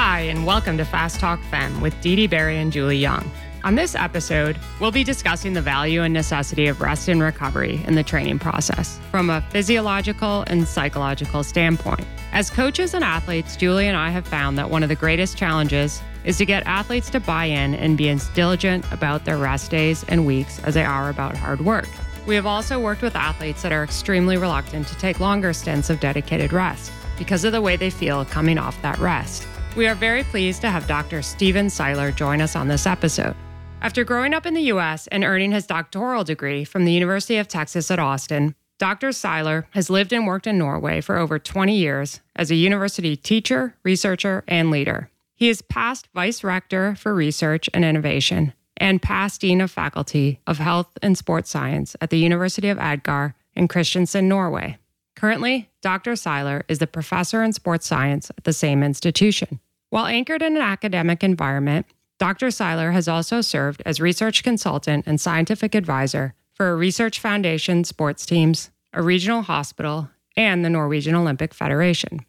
Hi, and welcome to Fast Talk Fem with Dede Barry and Julie Young. On this episode, we'll be discussing the value and necessity of rest and recovery in the training process from a physiological and psychological standpoint. As coaches and athletes, Julie and I have found that one of the greatest challenges is to get athletes to buy in and be as diligent about their rest days and weeks as they are about hard work. We have also worked with athletes that are extremely reluctant to take longer stints of dedicated rest because of the way they feel coming off that rest. We are very pleased to have Dr. Stephen Seiler join us on this episode. After growing up in the US and earning his doctoral degree from the University of Texas at Austin, Dr. Seiler has lived and worked in Norway for over 20 years as a university teacher, researcher, and leader. He is past vice rector for research and innovation and past dean of faculty of health and sports science at the University of Agder in Kristiansand, Norway. Currently, Dr. Seiler is the professor in sports science at the same institution. While anchored in an academic environment, Dr. Seiler has also served as research consultant and scientific advisor for a research foundation, sports teams, a regional hospital, and the Norwegian Olympic Federation.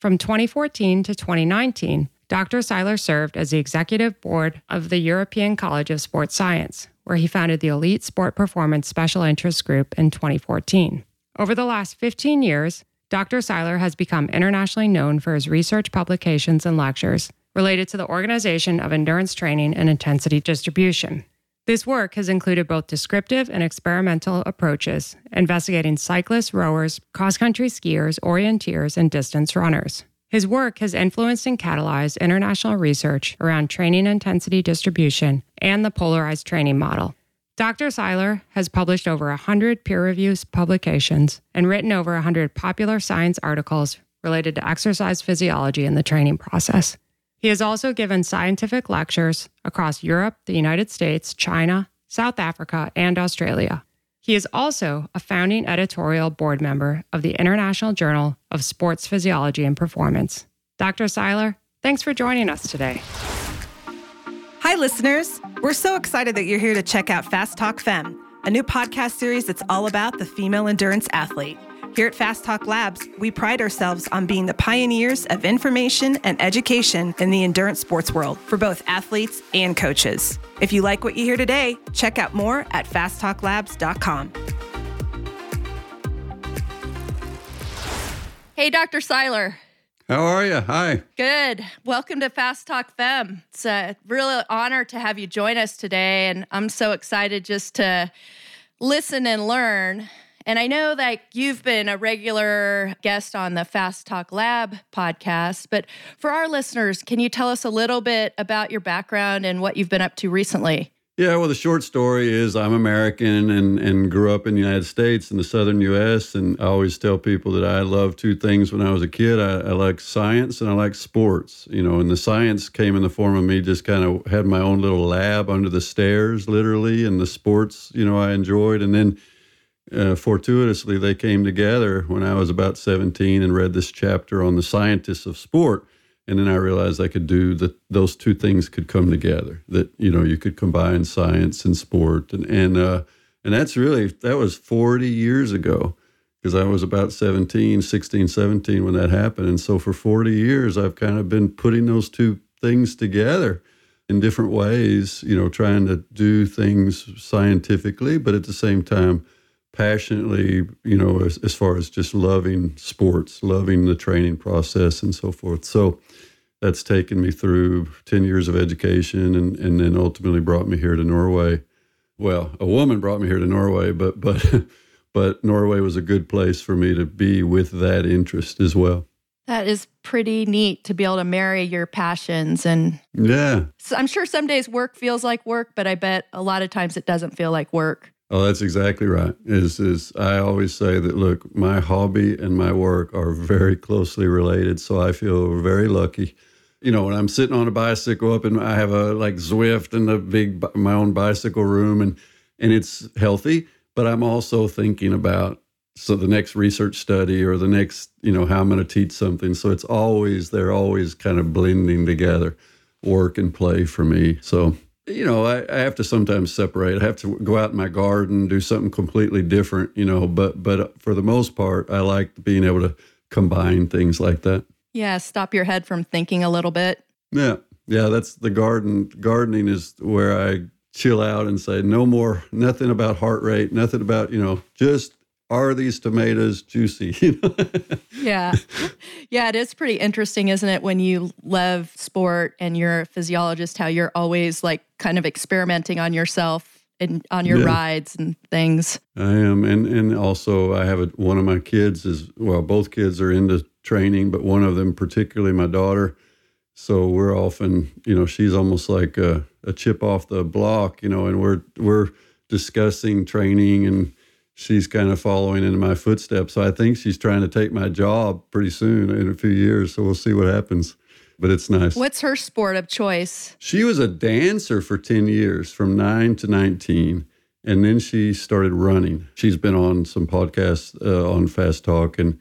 From 2014 to 2019, Dr. Seiler served as the executive board of the European College of Sports Science, where he founded the Elite Sport Performance Special Interest Group in 2014. Over the last 15 years, Dr. Seiler has become internationally known for his research publications and lectures related to the organization of endurance training and intensity distribution. This work has included both descriptive and experimental approaches, investigating cyclists, rowers, cross country skiers, orienteers, and distance runners. His work has influenced and catalyzed international research around training intensity distribution and the polarized training model. Dr. Seiler has published over 100 peer reviewed publications and written over 100 popular science articles related to exercise physiology and the training process. He has also given scientific lectures across Europe, the United States, China, South Africa, and Australia. He is also a founding editorial board member of the International Journal of Sports Physiology and Performance. Dr. Seiler, thanks for joining us today. Hi, listeners. We're so excited that you're here to check out Fast Talk Fem, a new podcast series that's all about the female endurance athlete. Here at Fast Talk Labs, we pride ourselves on being the pioneers of information and education in the endurance sports world for both athletes and coaches. If you like what you hear today, check out more at fasttalklabs.com. Hey, Dr. Seiler. How are you? Hi. Good. Welcome to Fast Talk Fem. It's a real honor to have you join us today. And I'm so excited just to listen and learn. And I know that you've been a regular guest on the Fast Talk Lab podcast, but for our listeners, can you tell us a little bit about your background and what you've been up to recently? Yeah, well, the short story is I'm American and, and grew up in the United States in the southern U.S. And I always tell people that I love two things when I was a kid. I, I like science and I like sports, you know, and the science came in the form of me just kind of had my own little lab under the stairs, literally, and the sports, you know, I enjoyed. And then uh, fortuitously, they came together when I was about 17 and read this chapter on the scientists of sport. And then I realized I could do that; those two things could come together. That you know you could combine science and sport, and and uh, and that's really that was 40 years ago because I was about 17, 16, 17 when that happened. And so for 40 years, I've kind of been putting those two things together in different ways. You know, trying to do things scientifically, but at the same time passionately, you know, as, as far as just loving sports, loving the training process and so forth. So that's taken me through 10 years of education and, and then ultimately brought me here to Norway. Well, a woman brought me here to Norway, but, but, but Norway was a good place for me to be with that interest as well. That is pretty neat to be able to marry your passions and yeah. So I'm sure some days work feels like work, but I bet a lot of times it doesn't feel like work. Oh, that's exactly right. Is is I always say that look, my hobby and my work are very closely related, so I feel very lucky. You know, when I'm sitting on a bicycle up and I have a like Zwift and a big my own bicycle room and and it's healthy, but I'm also thinking about so the next research study or the next, you know, how I'm going to teach something. So it's always they're always kind of blending together, work and play for me. So you know, I, I, have to sometimes separate. I have to go out in my garden, do something completely different, you know, but but for the most part, I like being able to combine things like that. Yeah, stop your head from thinking a little bit. Yeah. Yeah, that's the garden. Gardening is where I chill out and say, no more, nothing about heart rate, nothing about, you know, just are these tomatoes juicy? yeah. Yeah, it is pretty interesting, isn't it, when you love sport and you're a physiologist, how you're always like kind of experimenting on yourself and on your yeah. rides and things. I am. And and also I have a, one of my kids is well, both kids are into training, but one of them particularly my daughter. So we're often, you know, she's almost like a, a chip off the block, you know, and we're we're discussing training and she's kind of following in my footsteps. So I think she's trying to take my job pretty soon in a few years. So we'll see what happens. But it's nice. What's her sport of choice? She was a dancer for 10 years, from nine to 19. And then she started running. She's been on some podcasts uh, on Fast Talk. And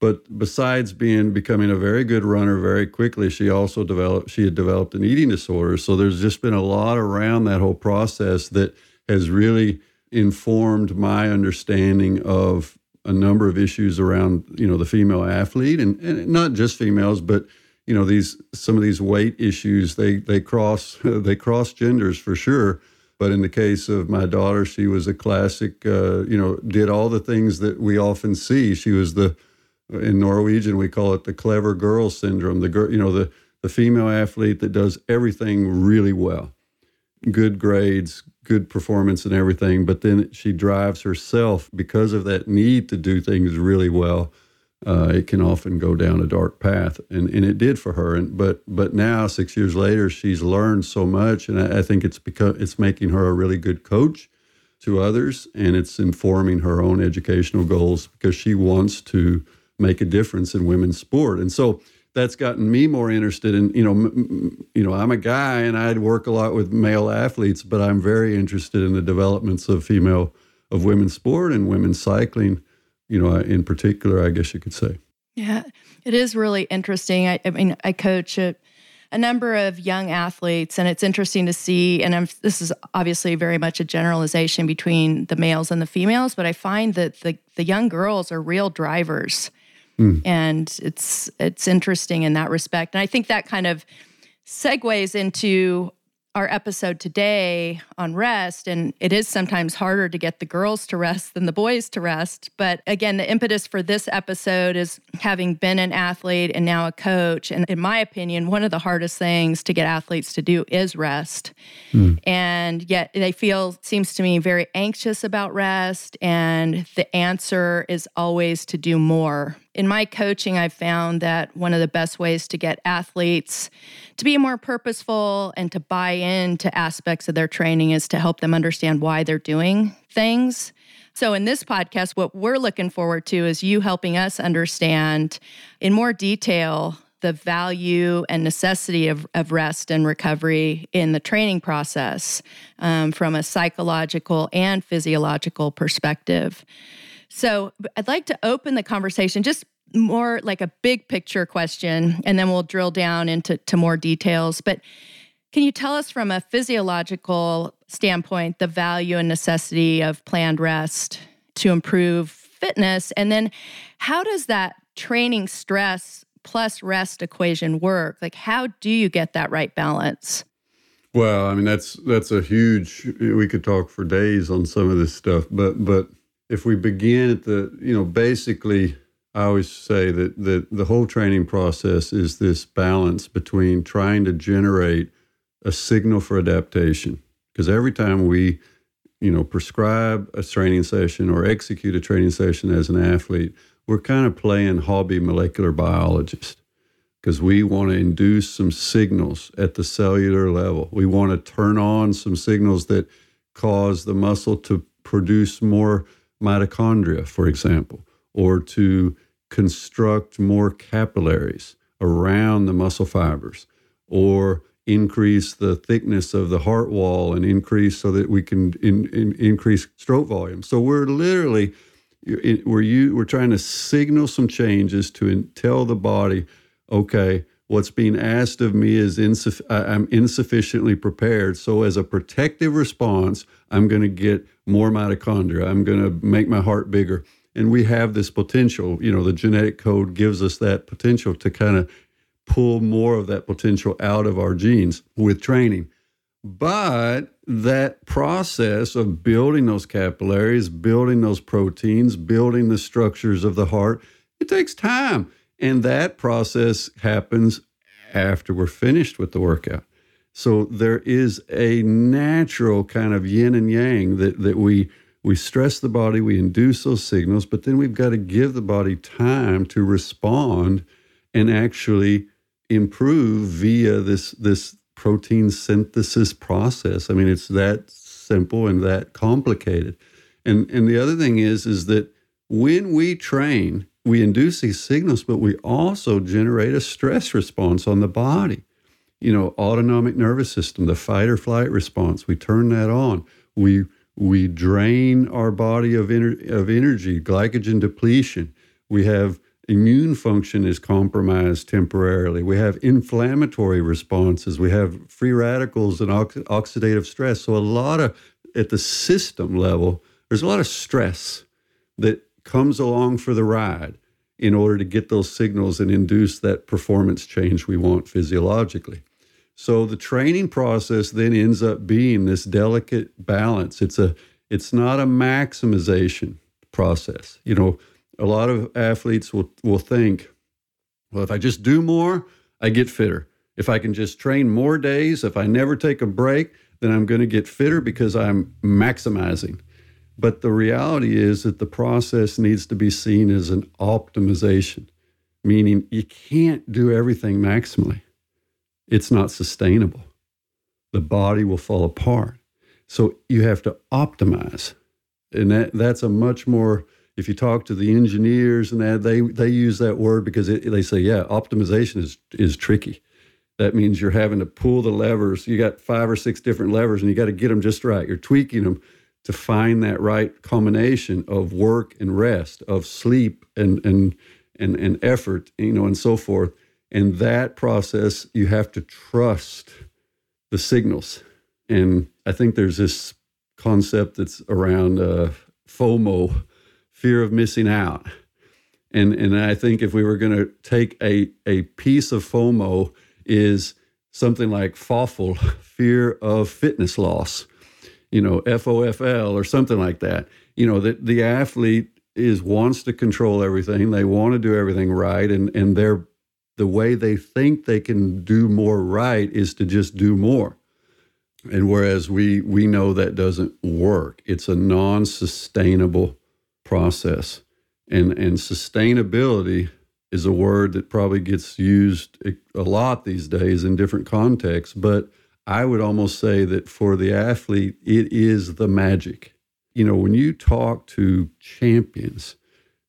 but besides being becoming a very good runner very quickly, she also developed she had developed an eating disorder. So there's just been a lot around that whole process that has really informed my understanding of a number of issues around you know the female athlete. And, and not just females but you know these some of these weight issues they they cross they cross genders for sure. But in the case of my daughter she was a classic uh, you know did all the things that we often see. She was the in norwegian we call it the clever girl syndrome the girl you know the the female athlete that does everything really well good grades good performance and everything, but then she drives herself because of that need to do things really well. Uh, it can often go down a dark path, and, and it did for her. And but but now, six years later, she's learned so much, and I, I think it's because it's making her a really good coach to others, and it's informing her own educational goals because she wants to make a difference in women's sport. And so that's gotten me more interested in you know m- you know I'm a guy and I work a lot with male athletes but I'm very interested in the developments of female of women's sport and women's cycling you know uh, in particular I guess you could say yeah it is really interesting I, I mean I coach a, a, number of young athletes and it's interesting to see and I'm, this is obviously very much a generalization between the males and the females but I find that the the young girls are real drivers Mm. And it's it's interesting in that respect. And I think that kind of segues into our episode today on rest. And it is sometimes harder to get the girls to rest than the boys to rest. But again, the impetus for this episode is having been an athlete and now a coach. And in my opinion, one of the hardest things to get athletes to do is rest. Mm. And yet they feel, seems to me, very anxious about rest. And the answer is always to do more in my coaching, I've found that one of the best ways to get athletes to be more purposeful and to buy into aspects of their training is to help them understand why they're doing things. So, in this podcast, what we're looking forward to is you helping us understand in more detail the value and necessity of, of rest and recovery in the training process um, from a psychological and physiological perspective. So I'd like to open the conversation just more like a big picture question, and then we'll drill down into to more details. But can you tell us from a physiological standpoint the value and necessity of planned rest to improve fitness? And then how does that training stress plus rest equation work? Like how do you get that right balance? Well, I mean that's that's a huge we could talk for days on some of this stuff, but but if we begin at the, you know, basically, I always say that, that the whole training process is this balance between trying to generate a signal for adaptation. Because every time we, you know, prescribe a training session or execute a training session as an athlete, we're kind of playing hobby molecular biologist because we want to induce some signals at the cellular level. We want to turn on some signals that cause the muscle to produce more mitochondria, for example, or to construct more capillaries around the muscle fibers, or increase the thickness of the heart wall and increase so that we can in, in, increase stroke volume. So we're literally we're you we're trying to signal some changes to tell the body, okay, what's being asked of me is insuff- I'm insufficiently prepared. So as a protective response, I'm going to get more mitochondria. I'm going to make my heart bigger. And we have this potential, you know, the genetic code gives us that potential to kind of pull more of that potential out of our genes with training. But that process of building those capillaries, building those proteins, building the structures of the heart, it takes time. And that process happens after we're finished with the workout. So there is a natural kind of yin and yang that, that we we stress the body, we induce those signals, but then we've got to give the body time to respond and actually improve via this this protein synthesis process. I mean, it's that simple and that complicated. And and the other thing is is that when we train, we induce these signals, but we also generate a stress response on the body. You know, autonomic nervous system, the fight or flight response, we turn that on. We we drain our body of, ener- of energy, glycogen depletion. We have immune function is compromised temporarily. We have inflammatory responses. We have free radicals and ox- oxidative stress. So, a lot of, at the system level, there's a lot of stress that comes along for the ride in order to get those signals and induce that performance change we want physiologically. So the training process then ends up being this delicate balance. It's a it's not a maximization process. You know, a lot of athletes will will think, well, if I just do more, I get fitter. If I can just train more days, if I never take a break, then I'm going to get fitter because I'm maximizing. But the reality is that the process needs to be seen as an optimization, meaning you can't do everything maximally it's not sustainable. The body will fall apart. So you have to optimize. And that, that's a much more, if you talk to the engineers and that, they, they use that word because it, they say, yeah, optimization is, is tricky. That means you're having to pull the levers. You got five or six different levers and you got to get them just right. You're tweaking them to find that right combination of work and rest, of sleep and, and, and, and effort, you know, and so forth and that process, you have to trust the signals. And I think there's this concept that's around uh, FOMO, fear of missing out. And, and I think if we were going to take a, a piece of FOMO is something like FOFL, fear of fitness loss, you know, FOFL or something like that. You know, that the athlete is wants to control everything. They want to do everything right. And, and they're the way they think they can do more right is to just do more. And whereas we we know that doesn't work, it's a non-sustainable process. And and sustainability is a word that probably gets used a lot these days in different contexts, but I would almost say that for the athlete, it is the magic. You know, when you talk to champions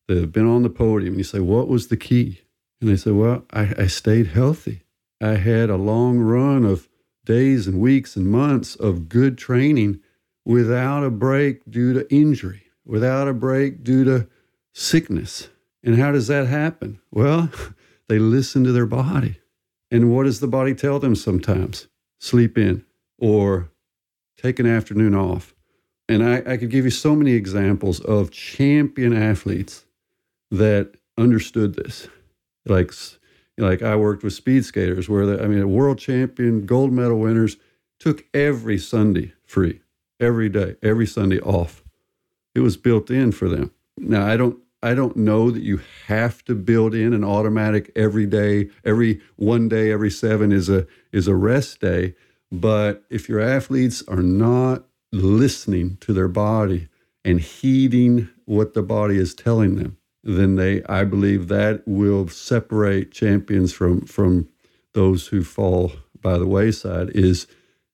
that have been on the podium, you say, What was the key? And they say, Well, I, I stayed healthy. I had a long run of days and weeks and months of good training without a break due to injury, without a break due to sickness. And how does that happen? Well, they listen to their body. And what does the body tell them sometimes? Sleep in or take an afternoon off. And I, I could give you so many examples of champion athletes that understood this like like I worked with speed skaters where the, I mean, world champion, gold medal winners took every Sunday free, every day, every Sunday off. It was built in for them. Now I don't I don't know that you have to build in an automatic every day, every one day, every seven is a is a rest day. But if your athletes are not listening to their body and heeding what the body is telling them, then they I believe that will separate champions from from those who fall by the wayside is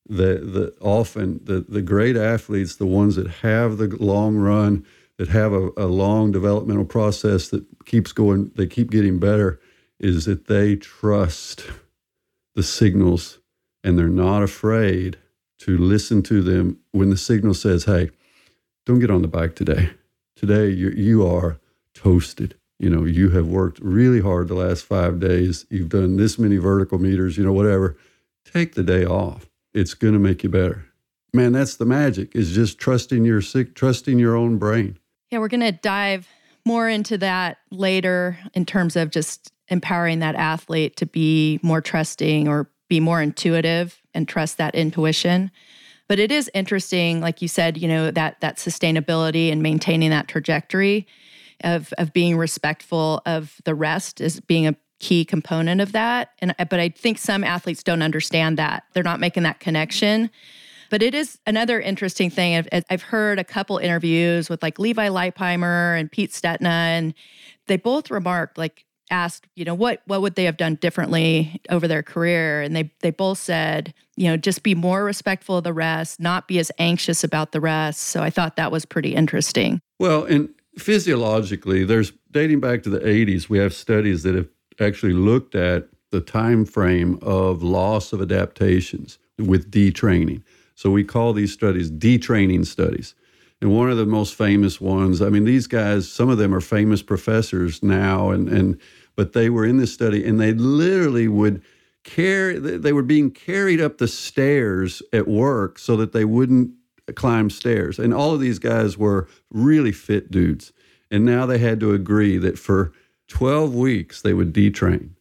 the the often the the great athletes the ones that have the long run that have a, a long developmental process that keeps going they keep getting better is that they trust the signals and they're not afraid to listen to them when the signal says hey don't get on the bike today today you you are toasted. You know, you have worked really hard the last five days. You've done this many vertical meters, you know, whatever. Take the day off. It's going to make you better. Man, that's the magic is just trusting your sick, trusting your own brain. Yeah, we're going to dive more into that later in terms of just empowering that athlete to be more trusting or be more intuitive and trust that intuition. But it is interesting, like you said, you know, that that sustainability and maintaining that trajectory of of being respectful of the rest is being a key component of that. And but I think some athletes don't understand that. They're not making that connection. But it is another interesting thing. I've, I've heard a couple interviews with like Levi Leipheimer and Pete Stetina, and they both remarked like asked, you know, what what would they have done differently over their career? And they they both said, you know, just be more respectful of the rest, not be as anxious about the rest. So I thought that was pretty interesting. Well, and physiologically, there's dating back to the 80s, we have studies that have actually looked at the time frame of loss of adaptations with detraining. So we call these studies detraining studies. And one of the most famous ones, I mean, these guys, some of them are famous professors now, and, and but they were in this study and they literally would carry, they were being carried up the stairs at work so that they wouldn't climb stairs. And all of these guys were really fit dudes. And now they had to agree that for 12 weeks they would detrain.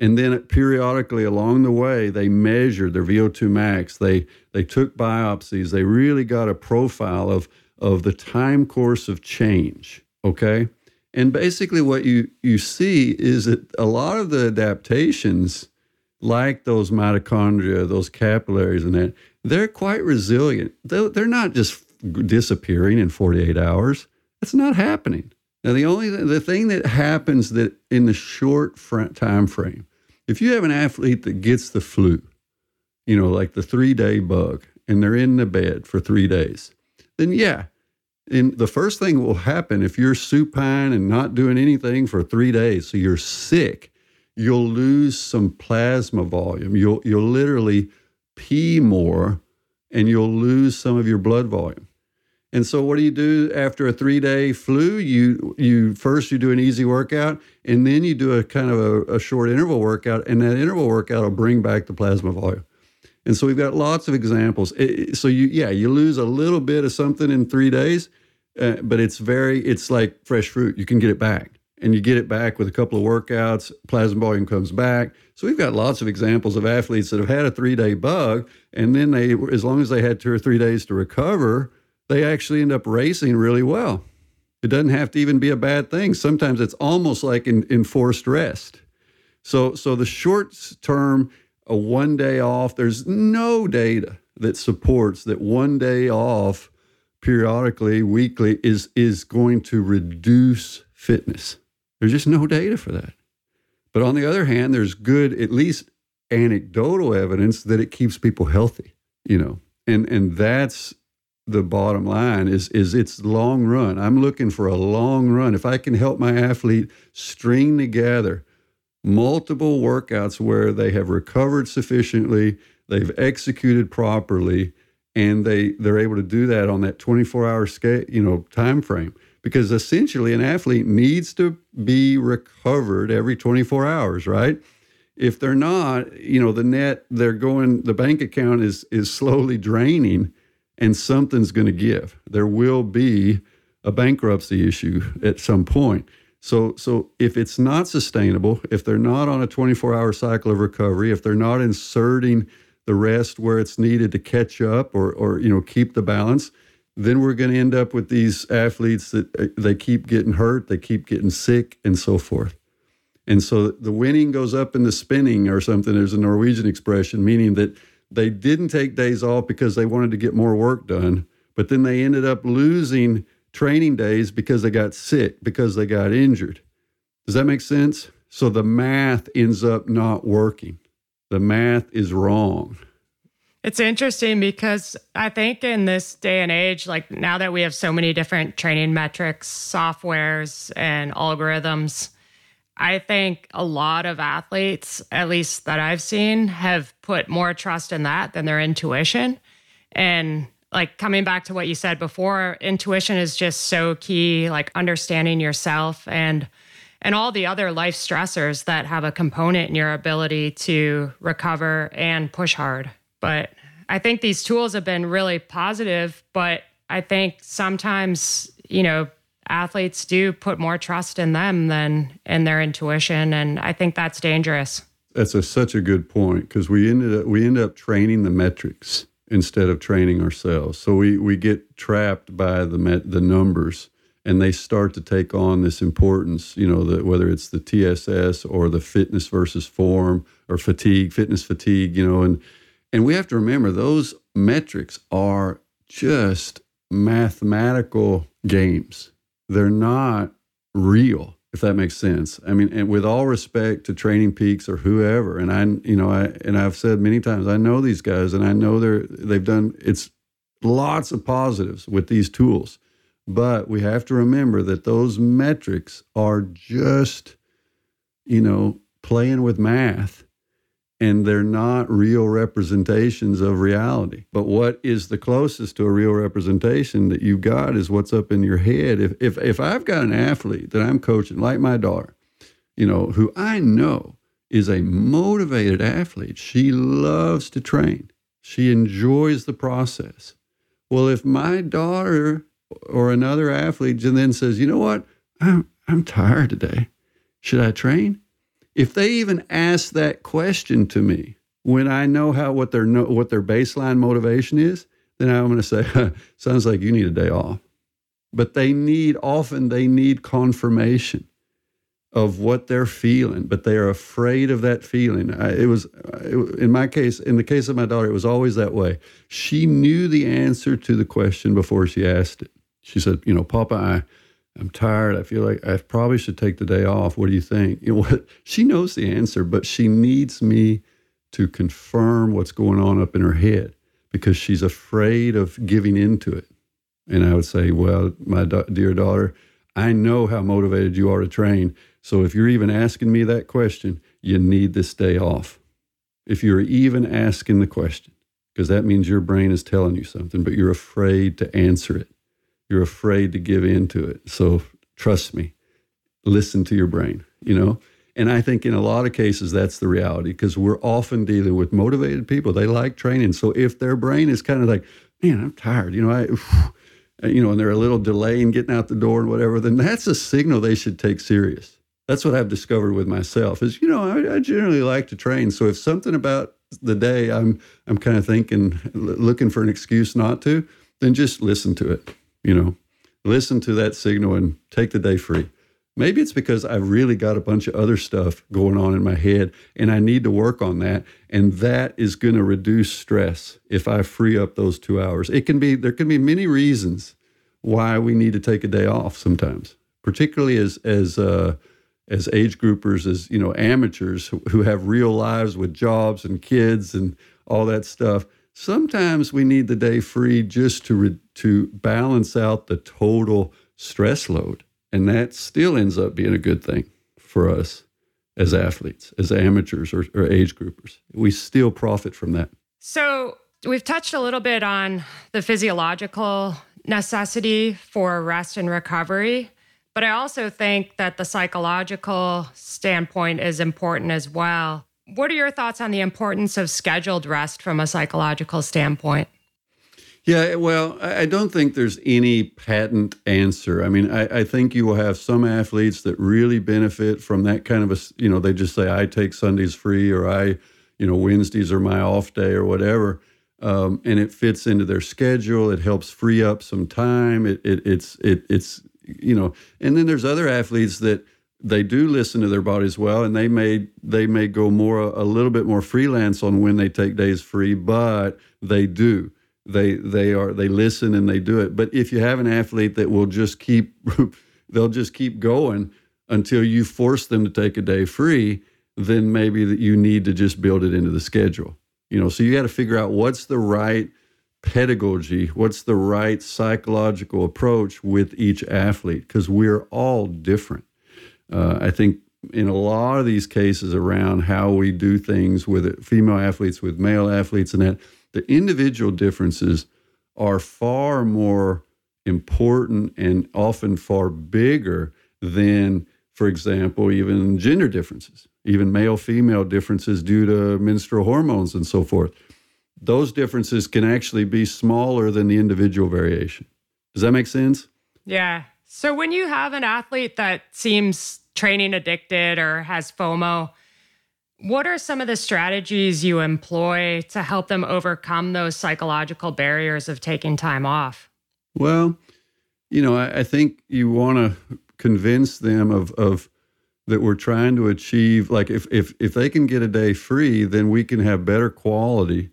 And then periodically along the way, they measured their VO2 max. They they took biopsies. They really got a profile of of the time course of change. Okay. And basically, what you, you see is that a lot of the adaptations, like those mitochondria, those capillaries, and that, they're quite resilient. They're, not just disappearing in 48 hours. That's not happening. Now, the only the thing that happens that in the short time frame, if you have an athlete that gets the flu, you know, like the three day bug, and they're in the bed for three days, then yeah, and the first thing will happen if you're supine and not doing anything for three days, so you're sick, you'll lose some plasma volume. You'll you'll literally pee more, and you'll lose some of your blood volume. And so, what do you do after a three day flu? You you first you do an easy workout, and then you do a kind of a, a short interval workout, and that interval workout will bring back the plasma volume. And so we've got lots of examples. So you, yeah, you lose a little bit of something in three days, uh, but it's very, it's like fresh fruit. You can get it back, and you get it back with a couple of workouts. Plasma volume comes back. So we've got lots of examples of athletes that have had a three day bug, and then they, as long as they had two or three days to recover, they actually end up racing really well. It doesn't have to even be a bad thing. Sometimes it's almost like in enforced rest. So, so the short term a one day off. There's no data that supports that one day off periodically, weekly, is, is going to reduce fitness. There's just no data for that. But on the other hand, there's good, at least anecdotal evidence that it keeps people healthy, you know, and, and that's the bottom line is is it's long run. I'm looking for a long run. If I can help my athlete string together multiple workouts where they have recovered sufficiently, they've executed properly, and they they're able to do that on that 24 hour scale, you know, time frame. Because essentially, an athlete needs to be recovered every 24 hours, right? If they're not, you know, the net they're going, the bank account is is slowly draining, and something's going to give. There will be a bankruptcy issue at some point. So, so if it's not sustainable, if they're not on a 24 hour cycle of recovery, if they're not inserting the rest where it's needed to catch up or, or you know, keep the balance, then we're going to end up with these athletes that uh, they keep getting hurt, they keep getting sick, and so forth. And so the winning goes up in the spinning or something. There's a Norwegian expression meaning that they didn't take days off because they wanted to get more work done, but then they ended up losing training days because they got sick, because they got injured. Does that make sense? So the math ends up not working. The math is wrong. It's interesting because I think in this day and age, like now that we have so many different training metrics, softwares, and algorithms, I think a lot of athletes, at least that I've seen, have put more trust in that than their intuition. And like coming back to what you said before, intuition is just so key, like understanding yourself and and all the other life stressors that have a component in your ability to recover and push hard. But I think these tools have been really positive, but I think sometimes, you know, athletes do put more trust in them than in their intuition. And I think that's dangerous. That's a, such a good point because we ended up we end up training the metrics instead of training ourselves. So we we get trapped by the met, the numbers, and they start to take on this importance. You know, the, whether it's the TSS or the fitness versus form or fatigue, fitness fatigue. You know, and and we have to remember those metrics are just mathematical games. They're not real if that makes sense. I mean, and with all respect to Training Peaks or whoever, and I, you know, I and I've said many times, I know these guys, and I know they're they've done it's lots of positives with these tools, but we have to remember that those metrics are just, you know, playing with math and they're not real representations of reality. But what is the closest to a real representation that you've got is what's up in your head. If if if I've got an athlete that I'm coaching, like my daughter, you know, who I know is a motivated athlete, she loves to train. She enjoys the process. Well, if my daughter or another athlete then says, you know what, I'm I'm tired today. Should I train? If they even ask that question to me when I know how what their what their baseline motivation is, then I'm going to say, sounds like you need a day off. But they need often they need confirmation of what they're feeling, but they are afraid of that feeling. I, it was it, in my case, in the case of my daughter, it was always that way. She knew the answer to the question before she asked it. She said, "You know, Papa, I." I'm tired. I feel like I probably should take the day off. What do you think? You know what? She knows the answer, but she needs me to confirm what's going on up in her head because she's afraid of giving into it. And I would say, well, my do- dear daughter, I know how motivated you are to train. So if you're even asking me that question, you need this day off. If you're even asking the question, because that means your brain is telling you something, but you're afraid to answer it. You're afraid to give in to it. So trust me, listen to your brain, you know? And I think in a lot of cases, that's the reality because we're often dealing with motivated people. They like training. So if their brain is kind of like, man, I'm tired, you know, I, uh, you know, and they're a little delay in getting out the door and whatever, then that's a signal they should take serious. That's what I've discovered with myself is, you know, I, I generally like to train. So if something about the day I'm, I'm kind of thinking, looking for an excuse not to, then just listen to it you know, listen to that signal and take the day free. Maybe it's because I've really got a bunch of other stuff going on in my head and I need to work on that. And that is going to reduce stress if I free up those two hours. It can be, there can be many reasons why we need to take a day off sometimes, particularly as, as, uh, as age groupers, as, you know, amateurs who, who have real lives with jobs and kids and all that stuff Sometimes we need the day free just to re- to balance out the total stress load, and that still ends up being a good thing for us as athletes, as amateurs or, or age groupers. We still profit from that. So we've touched a little bit on the physiological necessity for rest and recovery. But I also think that the psychological standpoint is important as well. What are your thoughts on the importance of scheduled rest from a psychological standpoint? Yeah, well, I don't think there's any patent answer. I mean, I, I, think you will have some athletes that really benefit from that kind of a, you know, they just say, I take Sundays free or I, you know, Wednesdays are my off day or whatever. Um, and it fits into their schedule. It helps free up some time. It, it, it's, it, it's, you know, and then there's other athletes that, they do listen to their bodies well and they may they may go more a little bit more freelance on when they take days free but they do. They they are they listen and they do it. But if you have an athlete that will just keep they'll just keep going until you force them to take a day free then maybe that you need to just build it into the schedule. You know so you got to figure out what's the right pedagogy what's the right psychological approach with each athlete because we're all different uh, I think in a lot of these cases around how we do things with female athletes, with male athletes, and that the individual differences are far more important and often far bigger than, for example, even gender differences, even male female differences due to menstrual hormones and so forth. Those differences can actually be smaller than the individual variation. Does that make sense? Yeah. So when you have an athlete that seems training addicted or has FOMO, what are some of the strategies you employ to help them overcome those psychological barriers of taking time off? Well, you know, I, I think you want to convince them of of that we're trying to achieve. Like if if if they can get a day free, then we can have better quality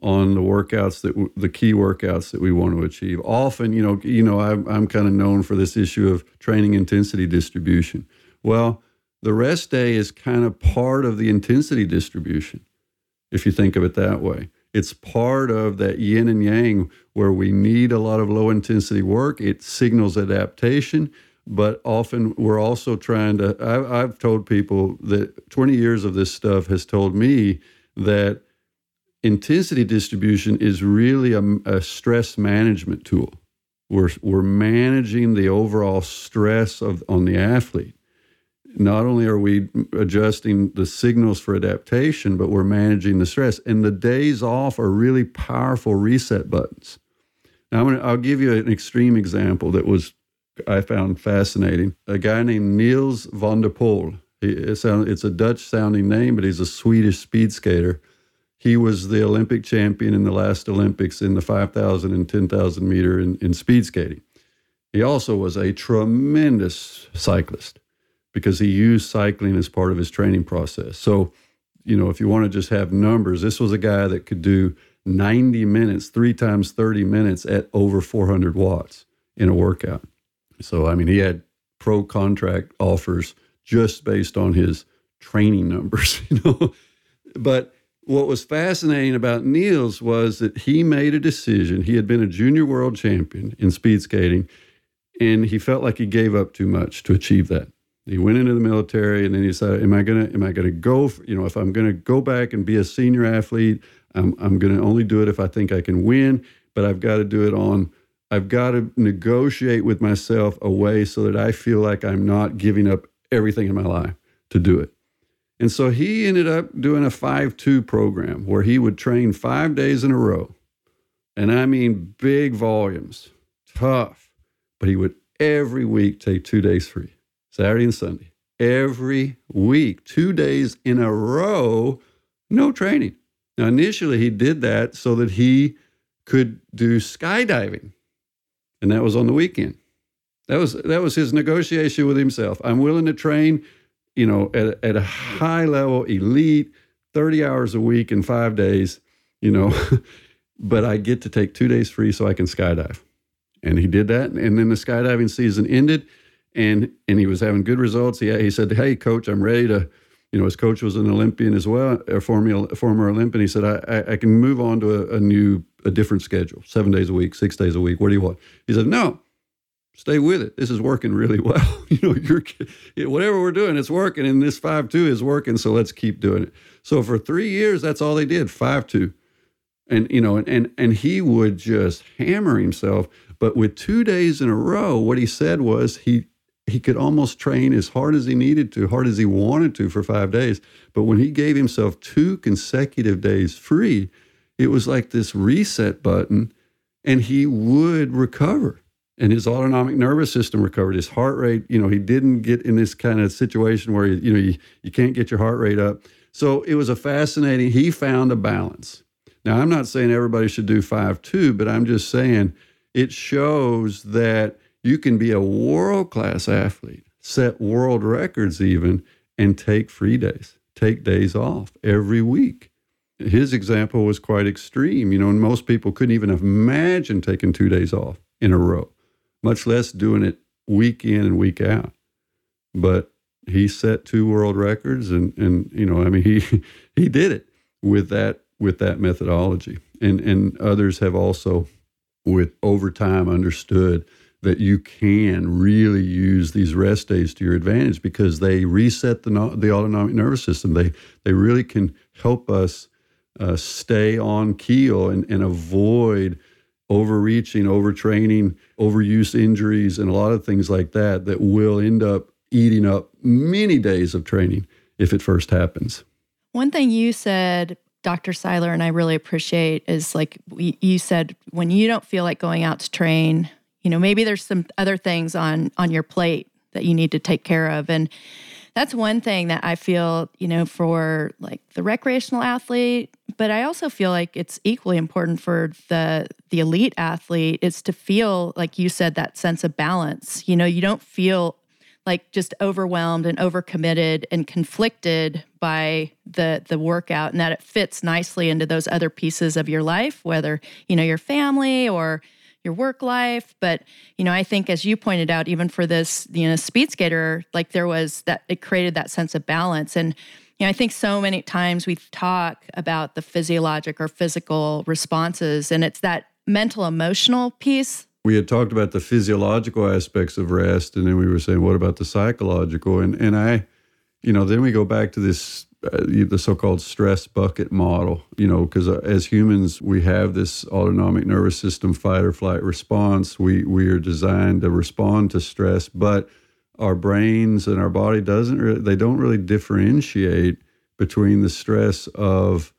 on the workouts that w- the key workouts that we want to achieve. Often, you know, you know, I'm I'm kind of known for this issue of training intensity distribution. Well the rest day is kind of part of the intensity distribution, if you think of it that way. It's part of that yin and yang where we need a lot of low intensity work. It signals adaptation, but often we're also trying to. I, I've told people that 20 years of this stuff has told me that intensity distribution is really a, a stress management tool. We're, we're managing the overall stress of on the athlete not only are we adjusting the signals for adaptation, but we're managing the stress. And the days off are really powerful reset buttons. Now, I'm gonna, I'll give you an extreme example that was I found fascinating. A guy named Nils van der Poel. It's, it's a Dutch sounding name, but he's a Swedish speed skater. He was the Olympic champion in the last Olympics in the 5,000 and 10,000 meter in, in speed skating. He also was a tremendous cyclist because he used cycling as part of his training process. So, you know, if you want to just have numbers, this was a guy that could do 90 minutes, three times 30 minutes at over 400 watts in a workout. So, I mean, he had pro contract offers just based on his training numbers, you know. but what was fascinating about Nils was that he made a decision. He had been a junior world champion in speed skating, and he felt like he gave up too much to achieve that. He went into the military, and then he said, "Am I gonna? Am I gonna go? For, you know, if I'm gonna go back and be a senior athlete, I'm I'm gonna only do it if I think I can win. But I've got to do it on. I've got to negotiate with myself a way so that I feel like I'm not giving up everything in my life to do it." And so he ended up doing a five-two program where he would train five days in a row, and I mean big volumes, tough. But he would every week take two days free Saturday and Sunday, every week, two days in a row, no training. Now, initially, he did that so that he could do skydiving, and that was on the weekend. That was that was his negotiation with himself. I'm willing to train, you know, at, at a high level, elite, 30 hours a week in five days, you know, but I get to take two days free so I can skydive. And he did that. And then the skydiving season ended and and he was having good results. He he said, "Hey, coach, I'm ready to." You know, his coach was an Olympian as well, a former former Olympian. He said, "I I, I can move on to a, a, new, a different schedule, seven days a week, six days a week. What do you want?" He said, "No, stay with it. This is working really well. you know, you're whatever we're doing, it's working, and this five two is working. So let's keep doing it." So for three years, that's all they did, five two, and you know, and and and he would just hammer himself. But with two days in a row, what he said was he he could almost train as hard as he needed to, hard as he wanted to for five days. But when he gave himself two consecutive days free, it was like this reset button, and he would recover. And his autonomic nervous system recovered. His heart rate, you know, he didn't get in this kind of situation where, you know, you, you can't get your heart rate up. So it was a fascinating, he found a balance. Now, I'm not saying everybody should do 5 2, but I'm just saying it shows that you can be a world class athlete, set world records even, and take free days, take days off every week. His example was quite extreme, you know, and most people couldn't even imagine taking two days off in a row, much less doing it week in and week out. But he set two world records and and you know, I mean he he did it with that with that methodology. And and others have also with over time understood that you can really use these rest days to your advantage because they reset the, the autonomic nervous system. They, they really can help us uh, stay on keel and, and avoid overreaching, overtraining, overuse injuries, and a lot of things like that that will end up eating up many days of training if it first happens. One thing you said, Dr. Seiler, and I really appreciate is like you said, when you don't feel like going out to train, you know, maybe there's some other things on on your plate that you need to take care of and that's one thing that I feel, you know, for like the recreational athlete, but I also feel like it's equally important for the the elite athlete is to feel like you said that sense of balance. You know, you don't feel like just overwhelmed and overcommitted and conflicted by the the workout and that it fits nicely into those other pieces of your life whether you know your family or your work life. But, you know, I think as you pointed out, even for this, you know, speed skater, like there was that it created that sense of balance. And, you know, I think so many times we talk about the physiologic or physical responses, and it's that mental emotional piece. We had talked about the physiological aspects of rest, and then we were saying, what about the psychological? And and I, you know, then we go back to this the so-called stress bucket model you know because uh, as humans we have this autonomic nervous system fight or flight response. We we are designed to respond to stress but our brains and our body doesn't really, they don't really differentiate between the stress of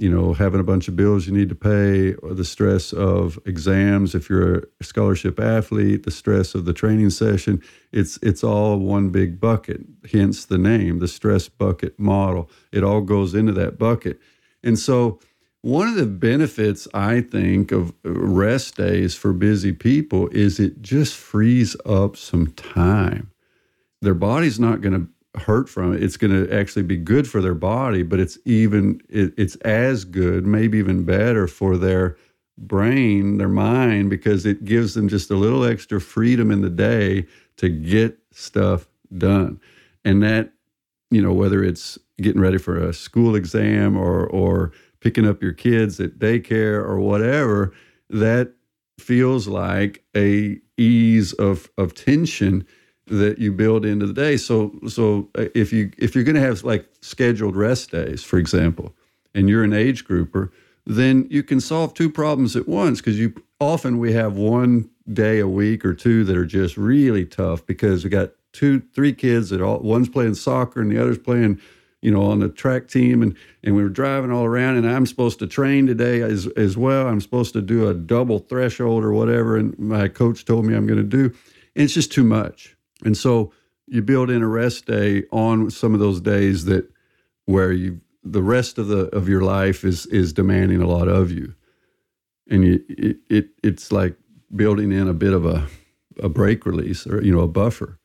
you know, having a bunch of bills you need to pay, or the stress of exams if you're a scholarship athlete, the stress of the training session. It's it's all one big bucket. Hence the name, the stress bucket model. It all goes into that bucket. And so one of the benefits I think of rest days for busy people is it just frees up some time. Their body's not going to hurt from it. It's going to actually be good for their body, but it's even it, it's as good, maybe even better for their brain, their mind, because it gives them just a little extra freedom in the day to get stuff done. And that, you know, whether it's getting ready for a school exam or or picking up your kids at daycare or whatever, that feels like a ease of of tension that you build into the day. So so uh, if you if you're going to have like scheduled rest days, for example, and you're an age grouper, then you can solve two problems at once because you often we have one day a week or two that are just really tough because we got two three kids that all one's playing soccer and the other's playing you know on the track team. And and we were driving all around and I'm supposed to train today as as well. I'm supposed to do a double threshold or whatever. And my coach told me I'm going to do. And it's just too much and so you build in a rest day on some of those days that where you the rest of the of your life is is demanding a lot of you. And you it, it it's like building in a bit of a a break release or you know a buffer.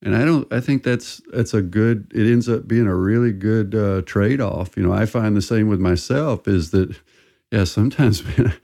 And I don't I think that's that's a good it ends up being a really good uh, trade-off. You know, I find the same with myself is that yeah, sometimes man,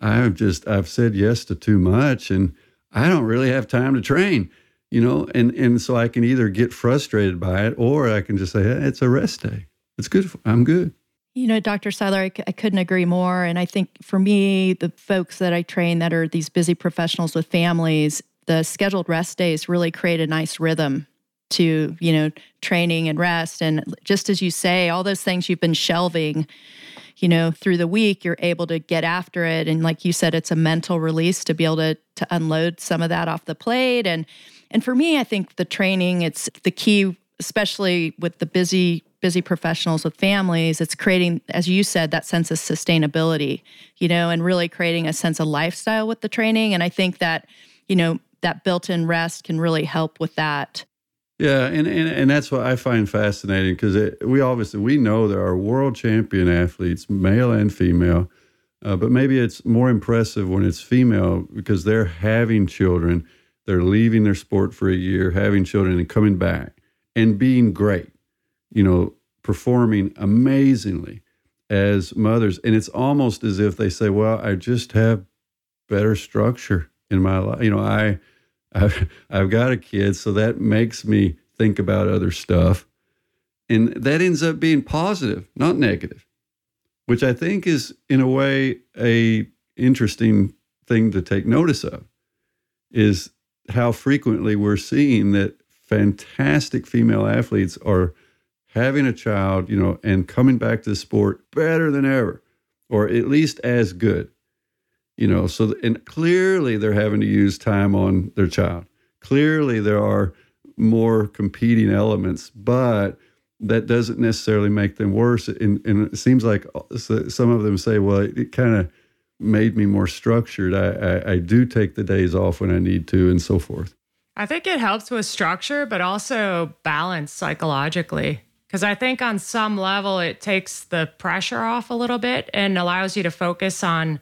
I've just I've said yes to too much and I don't really have time to train you know, and and so I can either get frustrated by it or I can just say hey, it's a rest day. It's good. For, I'm good. You know, Dr. Seiler, I c- I couldn't agree more. And I think for me, the folks that I train that are these busy professionals with families, the scheduled rest days really create a nice rhythm to, you know, training and rest. And just as you say, all those things you've been shelving, you know, through the week, you're able to get after it. And like you said, it's a mental release to be able to to unload some of that off the plate. And and for me, I think the training, it's the key, especially with the busy, busy professionals with families, it's creating, as you said, that sense of sustainability, you know, and really creating a sense of lifestyle with the training. And I think that, you know, that built-in rest can really help with that. Yeah, and, and, and that's what I find fascinating because we obviously we know there are world champion athletes, male and female, uh, but maybe it's more impressive when it's female because they're having children they're leaving their sport for a year, having children, and coming back and being great, you know, performing amazingly as mothers. And it's almost as if they say, well, I just have better structure in my life. You know, I, I've, I've got a kid, so that makes me think about other stuff. And that ends up being positive, not negative, which I think is, in a way, a interesting thing to take notice of is how frequently we're seeing that fantastic female athletes are having a child, you know, and coming back to the sport better than ever, or at least as good. You know, so and clearly they're having to use time on their child. Clearly there are more competing elements, but that doesn't necessarily make them worse. And, and it seems like uh, some of them say, well, it kind of made me more structured. I, I, I do take the days off when I need to and so forth. I think it helps with structure, but also balance psychologically. Because I think on some level, it takes the pressure off a little bit and allows you to focus on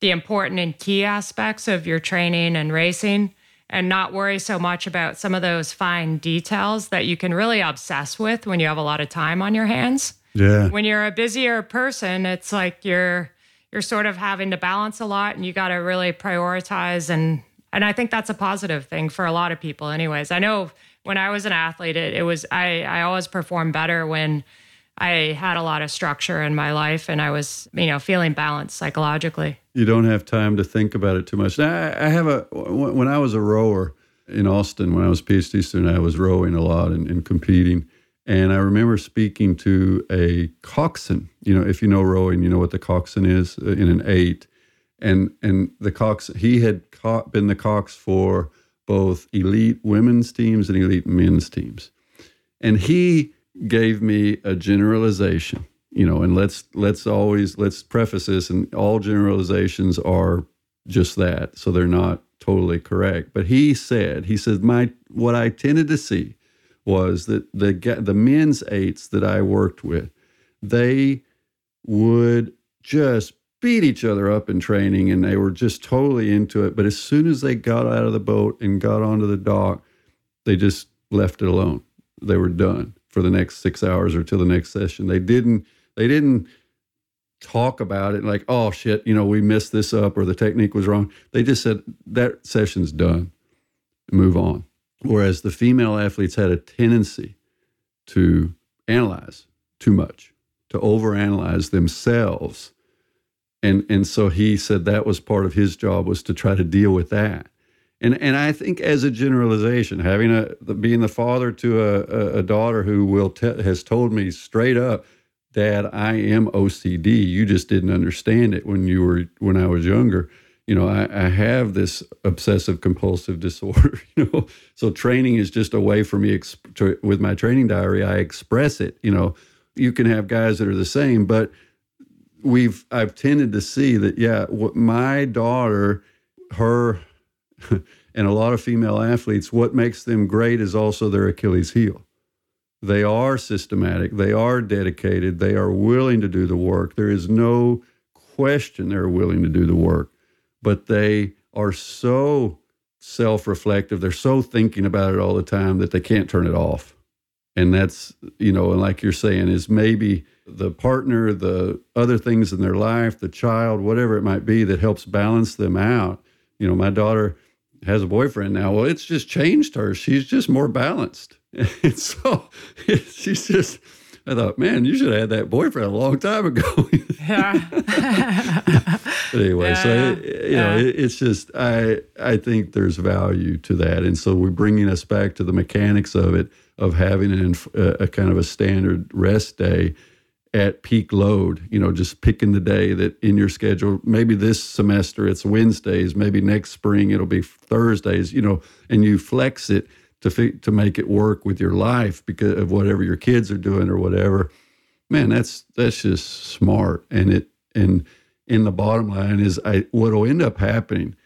the important and key aspects of your training and racing and not worry so much about some of those fine details that you can really obsess with when you have a lot of time on your hands. Yeah. When you're a busier person, it's like you're you're sort of having to balance a lot and you got to really prioritize and and I think that's a positive thing for a lot of people anyways. I know when I was an athlete it, it was I I always performed better when I had a lot of structure in my life and I was, you know, feeling balanced psychologically. You don't have time to think about it too much. I, I have a, when I was a rower in Austin, when I was PhD student, I was rowing a lot and, and competing. And I remember speaking to a coxswain. You know, if you know rowing, you know what the coxswain is uh, in an eight. And and the cox, he had been the cox for both elite women's teams and elite men's teams. And he gave me a generalization you know and let's let's always let's preface this and all generalizations are just that so they're not totally correct but he said he said my what i tended to see was that the the men's eights that i worked with they would just beat each other up in training and they were just totally into it but as soon as they got out of the boat and got onto the dock they just left it alone they were done for the next six hours or till the next session. They didn't they didn't talk about it like, oh shit, you know, we messed this up or the technique was wrong. They just said that session's done. Move on. Whereas the female athletes had a tendency to analyze too much, to overanalyze themselves. And and so he said that was part of his job was to try to deal with that. And and I think as a generalization, having a being the father to a, a daughter who will te- has told me straight up, Dad, I am OCD. You just didn't understand it when you were when I was younger. You know, I, I have this obsessive compulsive disorder. You know, so training is just a way for me exp- to, with my training diary. I express it. You know, you can have guys that are the same, but we've I've tended to see that. Yeah, what my daughter, her and a lot of female athletes, what makes them great is also their Achilles heel. They are systematic, they are dedicated, they are willing to do the work. There is no question they're willing to do the work, but they are so self reflective, they're so thinking about it all the time that they can't turn it off. And that's, you know, and like you're saying, is maybe the partner, the other things in their life, the child, whatever it might be that helps balance them out. You know, my daughter, has a boyfriend now. Well, it's just changed her. She's just more balanced. And so she's just, I thought, man, you should have had that boyfriend a long time ago. yeah. but anyway, yeah. so you know, it, it's just I I think there's value to that, and so we're bringing us back to the mechanics of it of having an, a, a kind of a standard rest day at peak load, you know, just picking the day that in your schedule, maybe this semester it's Wednesdays, maybe next spring it'll be Thursdays, you know, and you flex it to fi- to make it work with your life because of whatever your kids are doing or whatever. Man, that's that's just smart. And it and in the bottom line is I what'll end up happening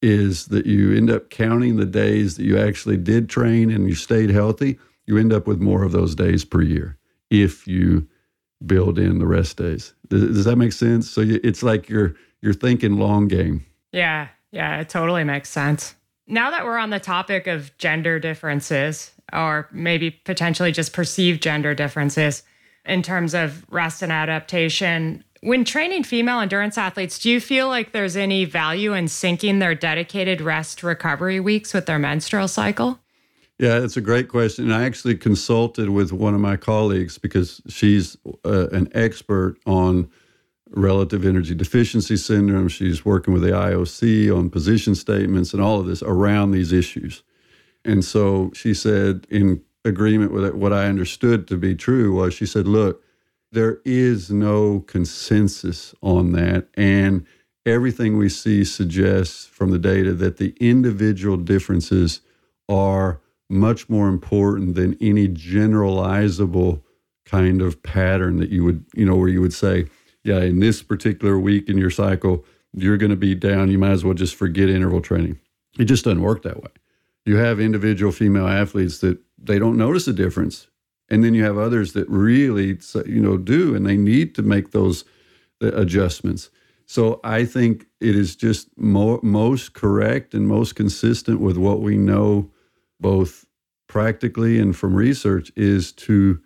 is that you end up counting the days that you actually did train and you stayed healthy. You end up with more of those days per year if you build in the rest days. Does, does that make sense? So you, it's like you're you're thinking long game. Yeah, yeah, it totally makes sense. Now that we're on the topic of gender differences, or maybe potentially just perceived gender differences in terms of rest and adaptation, when training female endurance athletes, do you feel like there's any value in syncing their dedicated rest recovery weeks with their menstrual cycle? Yeah, it's a great question. I actually consulted with one of my colleagues because she's uh, an expert on relative energy deficiency syndrome. She's working with the IOC on position statements and all of this around these issues. And so she said, in agreement with it, what I understood to be true was she said, look, there is no consensus on that. And everything we see suggests from the data that the individual differences are much more important than any generalizable kind of pattern that you would, you know, where you would say, yeah, in this particular week in your cycle, you're going to be down. You might as well just forget interval training. It just doesn't work that way. You have individual female athletes that they don't notice a difference, and then you have others that really, you know, do, and they need to make those uh, adjustments. So I think it is just mo- most correct and most consistent with what we know, both practically and from research, is to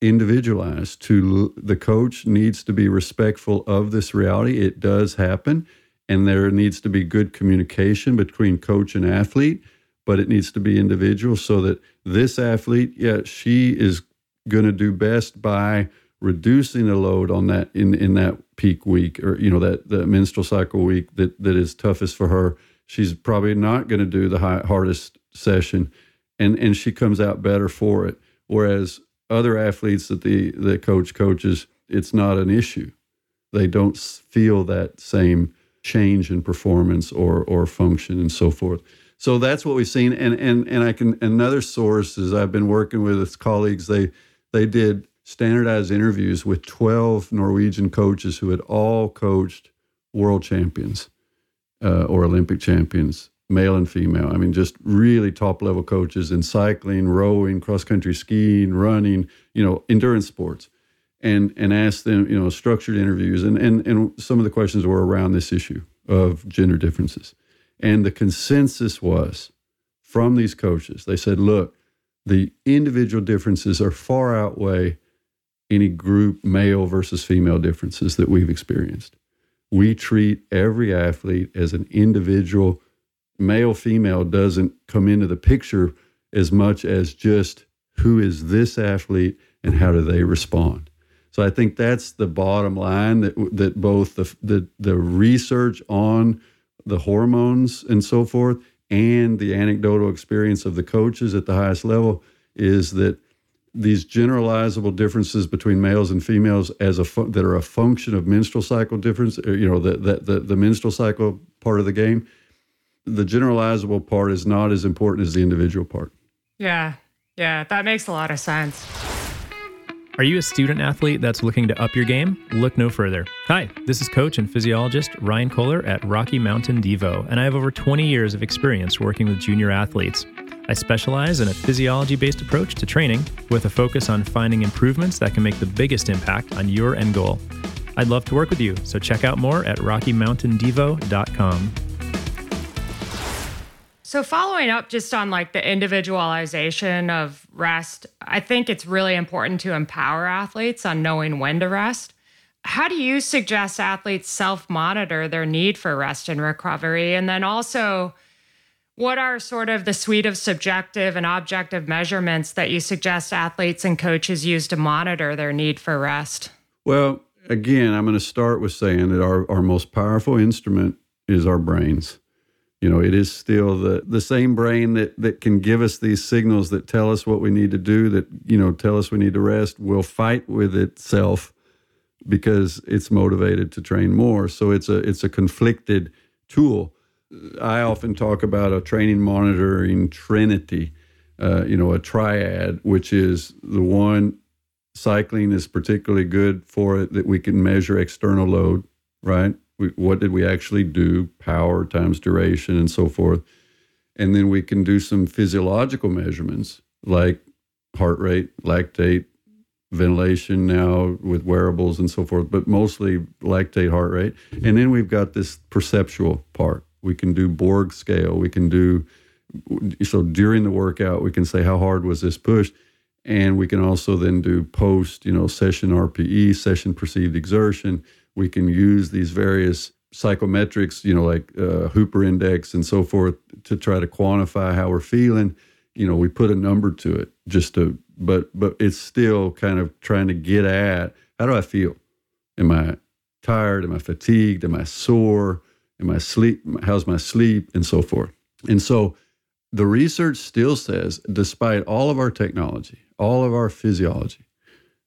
individualize. To the coach needs to be respectful of this reality. It does happen, and there needs to be good communication between coach and athlete. But it needs to be individual so that this athlete, yeah, she is going to do best by reducing the load on that in in that peak week or you know that the menstrual cycle week that that is toughest for her she's probably not going to do the high, hardest session and and she comes out better for it whereas other athletes that the the coach coaches it's not an issue. They don't feel that same change in performance or or function and so forth. So that's what we've seen. And and and I can another source is I've been working with colleagues. They they did standardized interviews with 12 Norwegian coaches who had all coached world champions uh, or Olympic champions, male and female. I mean, just really top level coaches in cycling, rowing, cross country skiing, running, you know, endurance sports. And, and asked them, you know, structured interviews. And, and, and some of the questions were around this issue of gender differences. And the consensus was from these coaches, they said, look, the individual differences are far outweigh any group male versus female differences that we've experienced. We treat every athlete as an individual. Male, female doesn't come into the picture as much as just who is this athlete and how do they respond. So I think that's the bottom line that that both the the, the research on the hormones and so forth and the anecdotal experience of the coaches at the highest level is that these generalizable differences between males and females as a fu- that are a function of menstrual cycle difference, uh, you know, the, the, the, the menstrual cycle part of the game, the generalizable part is not as important as the individual part. Yeah. Yeah. That makes a lot of sense. Are you a student athlete that's looking to up your game? Look no further. Hi, this is coach and physiologist Ryan Kohler at Rocky Mountain Devo, and I have over 20 years of experience working with junior athletes. I specialize in a physiology based approach to training with a focus on finding improvements that can make the biggest impact on your end goal. I'd love to work with you, so check out more at RockyMountainDevo.com. So, following up just on like the individualization of rest, I think it's really important to empower athletes on knowing when to rest. How do you suggest athletes self monitor their need for rest and recovery? And then also, what are sort of the suite of subjective and objective measurements that you suggest athletes and coaches use to monitor their need for rest? Well, again, I'm going to start with saying that our, our most powerful instrument is our brains. You know, it is still the, the same brain that, that can give us these signals that tell us what we need to do, that, you know, tell us we need to rest, will fight with itself because it's motivated to train more. So it's a it's a conflicted tool. I often talk about a training monitoring trinity, uh, you know, a triad, which is the one cycling is particularly good for it that we can measure external load, right? We, what did we actually do, power times duration and so forth. And then we can do some physiological measurements like heart rate, lactate, ventilation now with wearables and so forth, but mostly lactate heart rate. And then we've got this perceptual part we can do Borg scale. We can do so during the workout. We can say how hard was this push, and we can also then do post, you know, session RPE, session perceived exertion. We can use these various psychometrics, you know, like uh, Hooper index and so forth, to try to quantify how we're feeling. You know, we put a number to it just to, but but it's still kind of trying to get at how do I feel? Am I tired? Am I fatigued? Am I sore? Am I sleep? How's my sleep? And so forth. And so the research still says, despite all of our technology, all of our physiology,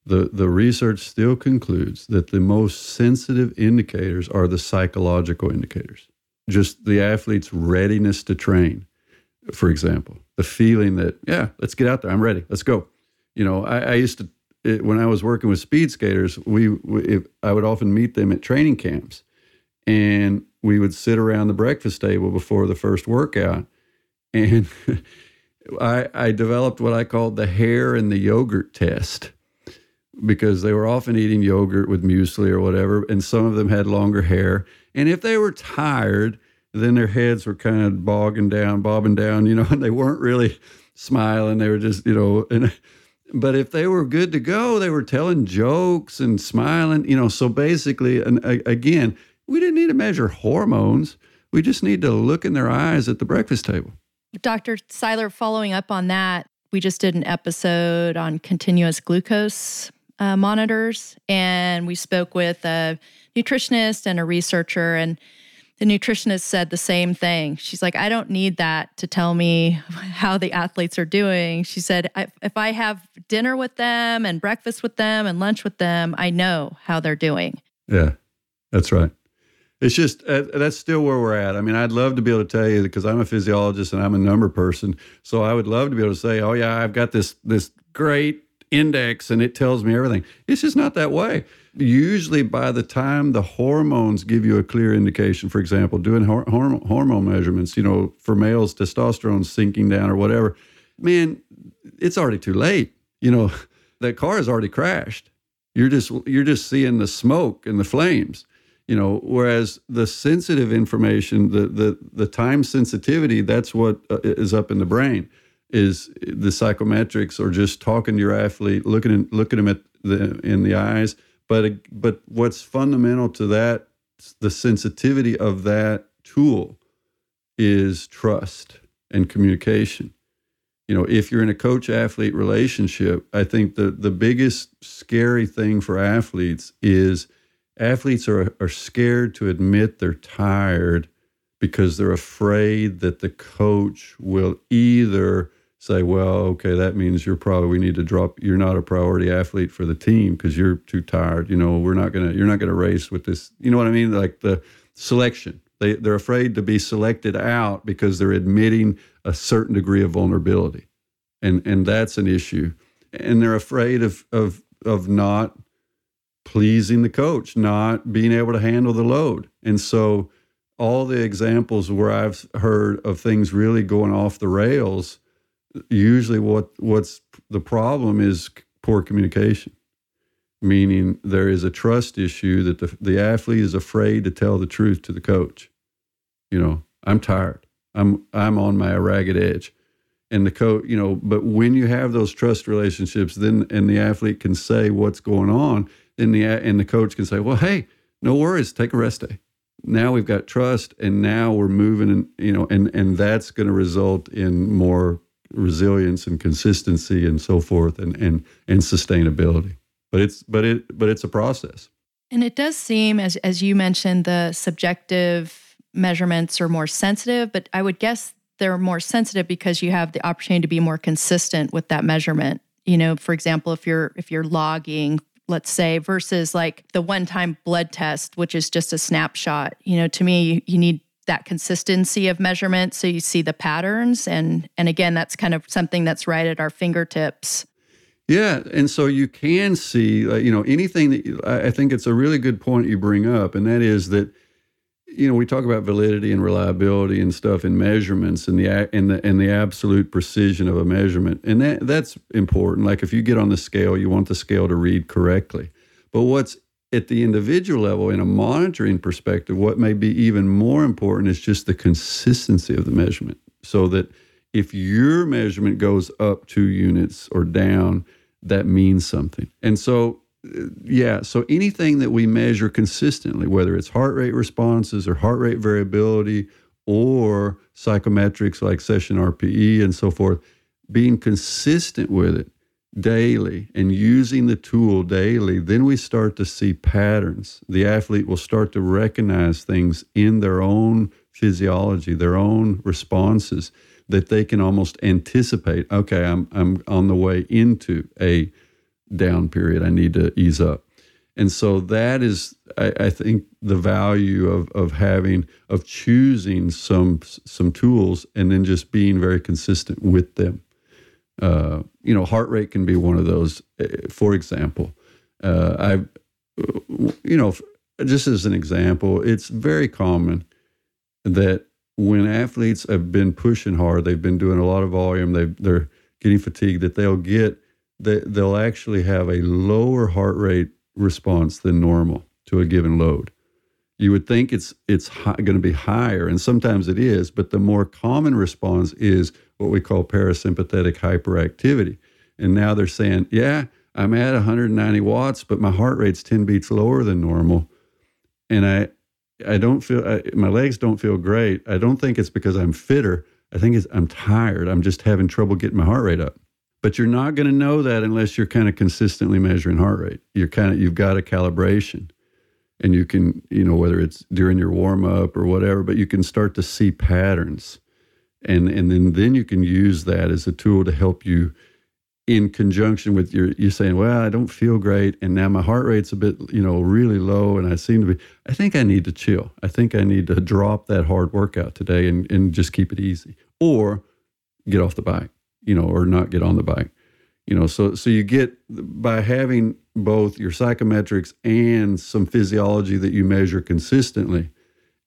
the, the research still concludes that the most sensitive indicators are the psychological indicators. Just the athlete's readiness to train, for example, the feeling that, yeah, let's get out there. I'm ready. Let's go. You know, I, I used to, it, when I was working with speed skaters, we, we I would often meet them at training camps. And we would sit around the breakfast table before the first workout, and I, I developed what I called the hair and the yogurt test because they were often eating yogurt with muesli or whatever, and some of them had longer hair. And if they were tired, then their heads were kind of bogging down, bobbing down, you know, and they weren't really smiling. They were just, you know, and but if they were good to go, they were telling jokes and smiling, you know. So basically, and again, we didn't need to measure hormones. We just need to look in their eyes at the breakfast table. Dr. Seiler, following up on that, we just did an episode on continuous glucose uh, monitors, and we spoke with a nutritionist and a researcher, and the nutritionist said the same thing. She's like, I don't need that to tell me how the athletes are doing. She said, if I have dinner with them and breakfast with them and lunch with them, I know how they're doing. Yeah, that's right. It's just uh, that's still where we're at. I mean, I'd love to be able to tell you because I'm a physiologist and I'm a number person. So I would love to be able to say, "Oh yeah, I've got this this great index and it tells me everything." It's just not that way usually by the time the hormones give you a clear indication, for example, doing hor- hormone measurements, you know, for males, testosterone sinking down or whatever, man, it's already too late. You know, that car has already crashed. You're just you're just seeing the smoke and the flames. You know, whereas the sensitive information, the the the time sensitivity, that's what uh, up in the brain. Is the psychometrics or just talking to your athlete, looking in, looking them at the in the eyes, but but what's fundamental to that, the sensitivity of that tool, is trust and communication. You know, if you're in a coach athlete relationship, I think the the biggest scary thing for athletes is athletes are are scared to admit they're tired because they're afraid that the coach will either say, well, okay, that means you're probably we need to drop. You're not a priority athlete for the team because you're too tired. You know, we're not gonna you're not gonna race with this. You know what I mean? Like the selection. They they're afraid to be selected out because they're admitting a certain degree of vulnerability, and and that's an issue. And they're afraid of of of not pleasing the coach, not being able to handle the load, and so all the examples where I've heard of things really going off the rails usually what what's the problem is poor communication. Meaning there is a trust issue that the, the athlete is afraid to tell the truth to the coach. You know i'm tired. I'm i'm on my ragged edge. And the coach you know but when you have those trust relationships then and the athlete can say what's going on then the and the coach can say well hey no worries. Take a rest day. Now we've got trust and now we're moving and you know and and that's going to result in more resilience and consistency and so forth and, and, and sustainability. But it's but it but it's a process. And it does seem as as you mentioned, the subjective measurements are more sensitive, but I would guess they're more sensitive because you have the opportunity to be more consistent with that measurement. You know, for example, if you're if you're logging let's say versus like the one time blood test which is just a snapshot you know to me you, you need that consistency of measurement so you see the patterns and and again that's kind of something that's right at our fingertips. Yeah and so you can see uh, you know anything that you, I, I think it's a really good point you bring up and that is that you know we talk about validity and reliability and stuff in measurements and the and the and the absolute precision of a measurement and that that's important. Like if you get on the scale you want the scale to read correctly. But what's at the individual level, in a monitoring perspective, what may be even more important is just the consistency of the measurement. So that if your measurement goes up two units or down, that means something. And so, uh, yeah, so anything that we measure consistently, whether it's heart rate responses or heart rate variability or psychometrics like session RPE and so forth, being consistent with it daily and using the tool daily, then we start to see patterns. The athlete will start to recognize things in their own physiology, their own responses that they can almost anticipate. Okay, I'm I'm on the way into a down period. I need to ease up. And so that is, I, I think, the value of of having of choosing some some tools and then just being very consistent with them. Uh, you know, heart rate can be one of those. Uh, for example, uh, I, you know, just as an example, it's very common that when athletes have been pushing hard, they've been doing a lot of volume, they they're getting fatigued, that they'll get they, they'll actually have a lower heart rate response than normal to a given load. You would think it's it's going to be higher, and sometimes it is, but the more common response is what we call parasympathetic hyperactivity. And now they're saying, yeah, I'm at 190 watts, but my heart rate's 10 beats lower than normal, and I I don't feel I, my legs don't feel great. I don't think it's because I'm fitter. I think it's I'm tired. I'm just having trouble getting my heart rate up. But you're not going to know that unless you're kind of consistently measuring heart rate. You're kind of you've got a calibration, and you can you know whether it's during your warm up or whatever, but you can start to see patterns, and and then then you can use that as a tool to help you in conjunction with your you saying, well, I don't feel great, and now my heart rate's a bit, you know, really low, and I seem to be. I think I need to chill. I think I need to drop that hard workout today and and just keep it easy, or get off the bike, you know, or not get on the bike, you know. So so you get by having both your psychometrics and some physiology that you measure consistently,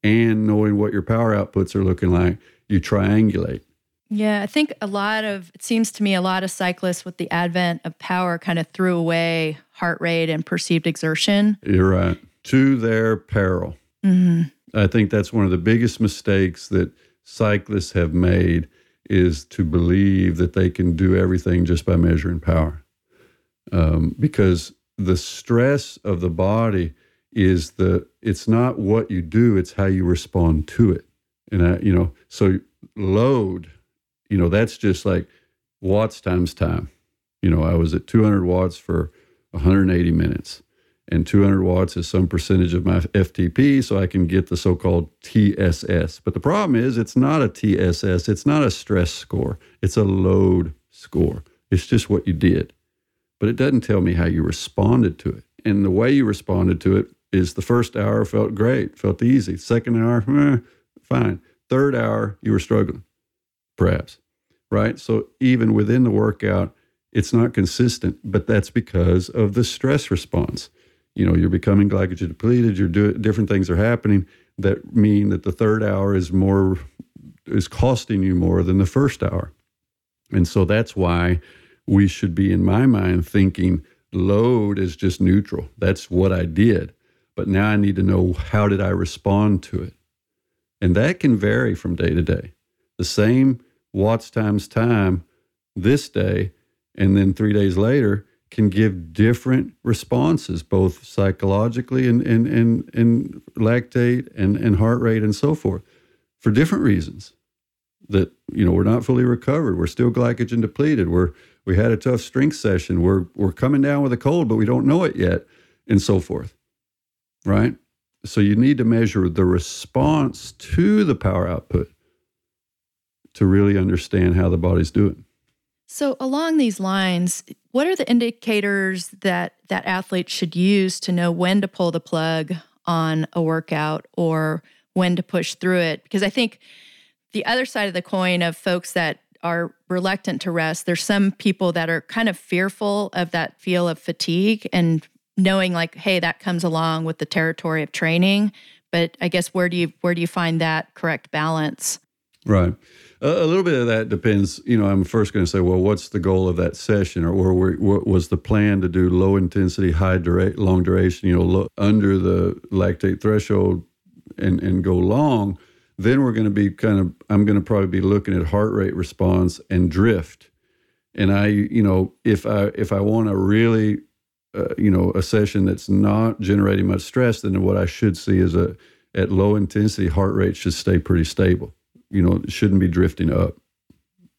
and knowing what your power outputs are looking like, you triangulate yeah, I think a lot of, it seems to me, a lot of cyclists with the advent of power kind of threw away heart rate and perceived exertion. You're right. To their peril. Mm-hmm. I think that's one of the biggest mistakes that cyclists have made is to believe that they can do everything just by measuring power. Um, because the stress of the body is the, it's not what you do, it's how you respond to it. And I, you know, so load you know, that's just like watts times time. You know, I was at 200 watts for 180 minutes, and 200 watts is some percentage of my FTP, so I can get the so called TSS. But the problem is, it's not a TSS, it's not a stress score, it's a load score. It's just what you did. But it doesn't tell me how you responded to it. And the way you responded to it is the first hour felt great, felt easy. Second hour, eh, fine. Third hour, you were struggling perhaps, right? So even within the workout, it's not consistent, but that's because of the stress response. You know, you're becoming glycogen depleted, you're doing different things are happening that mean that the third hour is more is costing you more than the first hour. And so that's why we should be in my mind thinking load is just neutral. That's what I did. But now I need to know how did I respond to it? And that can vary from day to day. The same watts times time this day, and then three days later can give different responses, both psychologically and, and, and, and lactate and, and heart rate and so forth, for different reasons. That you know we're not fully recovered. We're still glycogen depleted. We're we had a tough strength session. We're we're coming down with a cold, but we don't know it yet, and so forth. Right. So you need to measure the response to the power output to really understand how the body's doing. So along these lines, what are the indicators that that athletes should use to know when to pull the plug on a workout or when to push through it? Because I think the other side of the coin of folks that are reluctant to rest, there's some people that are kind of fearful of that feel of fatigue and knowing like, hey, that comes along with the territory of training. But I guess where do you where do you find that correct balance? Right. A, little bit of that depends. You know, I'm first going to say, well, what's the goal of that session, or, or what was the plan to do low intensity, high dura- long duration? You know, low, under the lactate threshold, and and go long. Then we're going to be kind of. I'm going to probably be looking at heart rate response and drift. And I, you know, if I if I want to really, uh, you know, a session that's not generating much stress, then what I should see is a at low intensity heart rate should stay pretty stable you know, it shouldn't be drifting up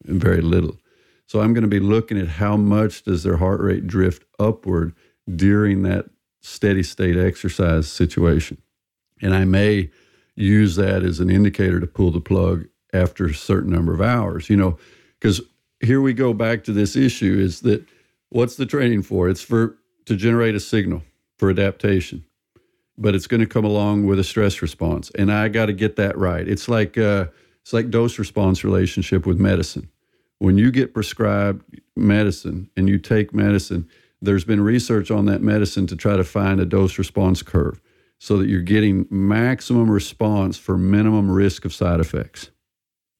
very little. So I'm going to be looking at how much does their heart rate drift upward during that steady state exercise situation. And I may use that as an indicator to pull the plug after a certain number of hours, you know, because here we go back to this issue is that what's the training for? It's for to generate a signal for adaptation, but it's going to come along with a stress response. And I got to get that right. It's like, uh, it's like dose response relationship with medicine. When you get prescribed medicine and you take medicine, there's been research on that medicine to try to find a dose response curve. so that you're getting maximum response for minimum risk of side effects.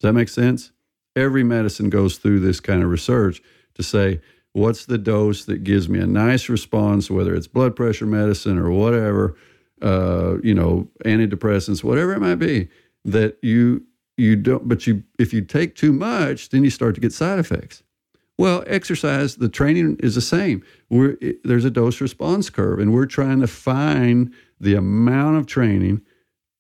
Does that make sense? Every medicine goes through this kind of research to say, what's the dose that gives me a nice response, whether it's blood pressure medicine or whatever, uh, you know, antidepressants, whatever it might be, that you you don't but you if you take too much, then you start to get side effects. Well, exercise, the training is the same. We're, there's a dose response curve, and we're trying to find the amount of training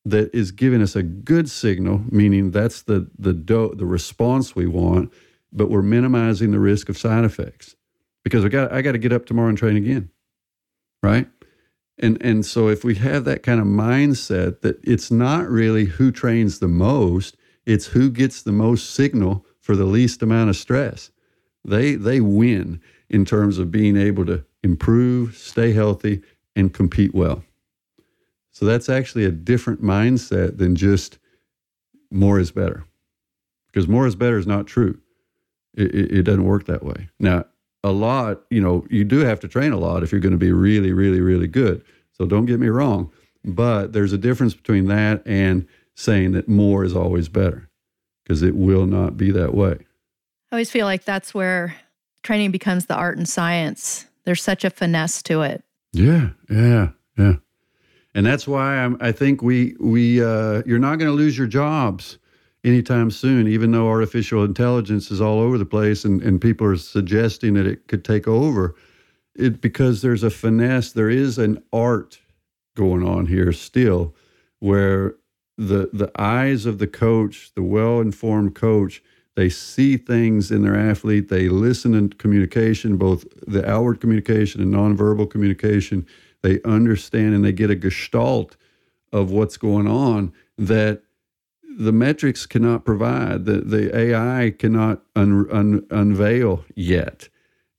that is giving us a good signal, meaning that's the the do, the response we want, but we're minimizing the risk of side effects because I got I got to get up tomorrow and train again, right? And and so if we have that kind of mindset that it's not really who trains the most, it's who gets the most signal for the least amount of stress. They they win in terms of being able to improve, stay healthy, and compete well. So that's actually a different mindset than just more is better. Because more is better is not true. It, it, it, doesn't work that way. Now, a lot, you know, you do have to train a lot if you're going to be really, really, really good. So don't get me wrong. But there's a difference between that and saying that more is always better because it will not be that way. I always feel like that's where training becomes the art and science. There's such a finesse to it. Yeah, yeah, yeah and that's why I'm, i think we we uh, you're not going to lose your jobs anytime soon. Even though artificial intelligence is all over the place and, and people are suggesting that it could take over, it because there's a finesse. There is an art going on here still, where the the eyes of the coach, the well informed coach, they see things in their athlete. They listen in communication, both the outward communication and nonverbal communication they understand and they get a gestalt of what's going on that the metrics cannot provide, the, the AI cannot un, un, unveil yet.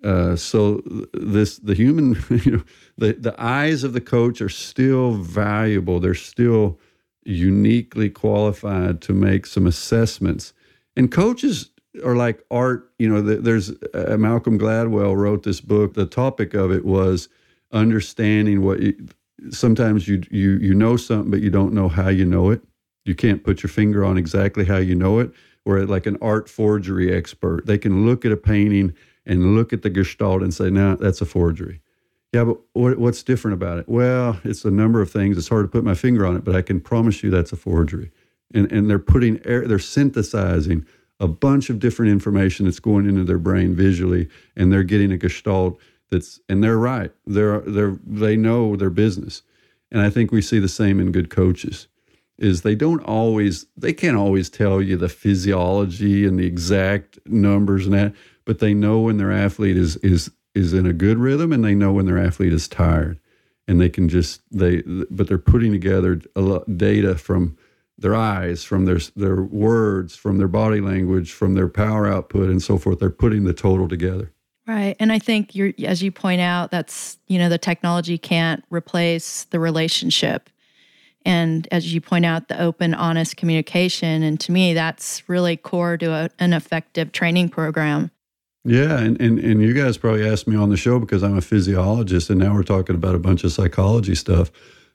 Uh, so this the human, you know, the, the eyes of the coach are still valuable. They're still uniquely qualified to make some assessments. And coaches are like art. You know, there's uh, Malcolm Gladwell wrote this book. The topic of it was understanding what you, sometimes you you you know something but you don't know how you know it you can't put your finger on exactly how you know it where like an art forgery expert they can look at a painting and look at the gestalt and say now that's a forgery yeah but what, what's different about it well it's a number of things it's hard to put my finger on it but i can promise you that's a forgery and and they're putting they're synthesizing a bunch of different information that's going into their brain visually and they're getting a gestalt that's and they're right. They're they're they know their business. And I think we see the same in good coaches is they don't always they can't always tell you the physiology and the exact numbers and that, but they know when their athlete is is is in a good rhythm and they know when their athlete is tired. And they can just they but they're putting together a lot data from their eyes, from their their words, from their body language, from their power output and so forth. They're putting the total together. Right. And I think you're as you point out, that's, you know, the technology can't replace the relationship. And as you point out, the open, honest communication. And to me, that's really core to a, an effective training program. Yeah, and, and and you guys probably asked me on the show because I'm a physiologist, and now we're talking about a bunch of psychology stuff.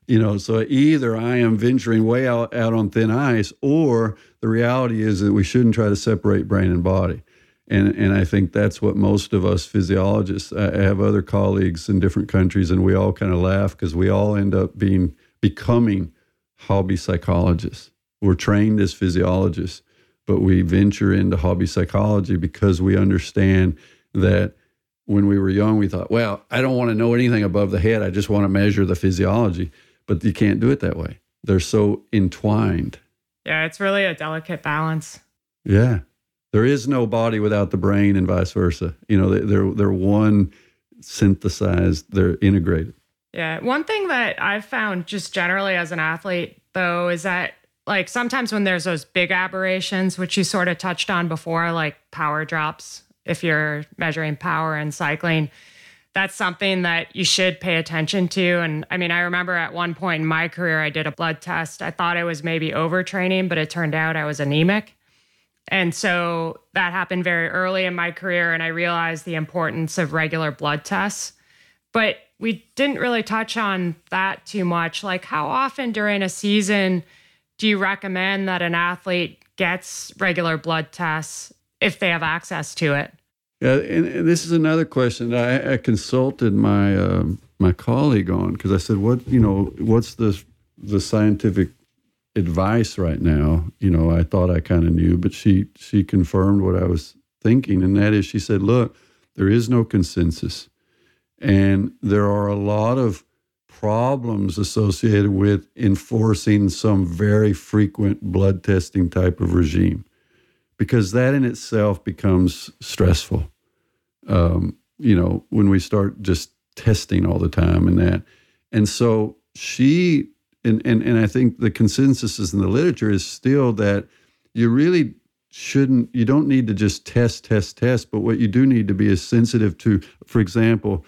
You know, so either I am venturing way out, out on thin ice, or the reality is that we shouldn't try to separate brain and body. And, and I think that's what most of us physiologists, I have other colleagues in different countries, and we all kind of laugh because we all end up being becoming hobby psychologists. We're trained as physiologists, but we venture into hobby psychology because we understand that when we were young, we thought, well, I don't want to know anything above the head. I just want to measure the physiology. But you can't do it that way. They're so entwined. Yeah, it's really a delicate balance. Yeah there is no body without the brain and vice versa. You know, they're they're one synthesized, they're integrated. Yeah. One thing that I've found just generally as an athlete though is that like sometimes when there's those big aberrations, which you sort of touched on before, like power drops, if you're measuring power and cycling, that's something that you should pay attention to. And I mean, I remember at one point in my career, I did a blood test. I thought I was maybe overtraining, but it turned out I was anemic. And so that happened very early in my career, and I realized the importance of regular blood tests. But we didn't really touch on that too much. Like, how often during a season do you recommend that an athlete gets regular blood tests if they have access to it? Yeah, and, this is another question I, I consulted my um, my colleague on because I said, "What you know? What's the the scientific advice right now?" You know, I thought I kind of knew, but she she confirmed what I was thinking, and that is, she said, "Look, there is no consensus, and there are a lot of problems associated with enforcing some very frequent blood testing type of regime." Because that in itself becomes stressful um, you know, when we start just testing all the time and that. And so she, and, and, and I think the consensus is in the literature is still that you really shouldn't, you don't need to just test, test, test, but what you do need to be is sensitive to, for example,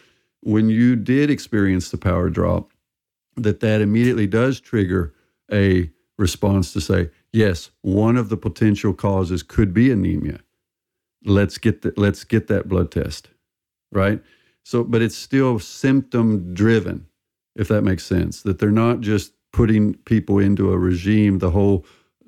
when you did experience the power drop, that that immediately does trigger a response to say, yes, one of the potential causes could be anemia. Let's get the, let's get that blood test right? So but it's still symptom driven if that makes sense that they're not just putting people into a regime the whole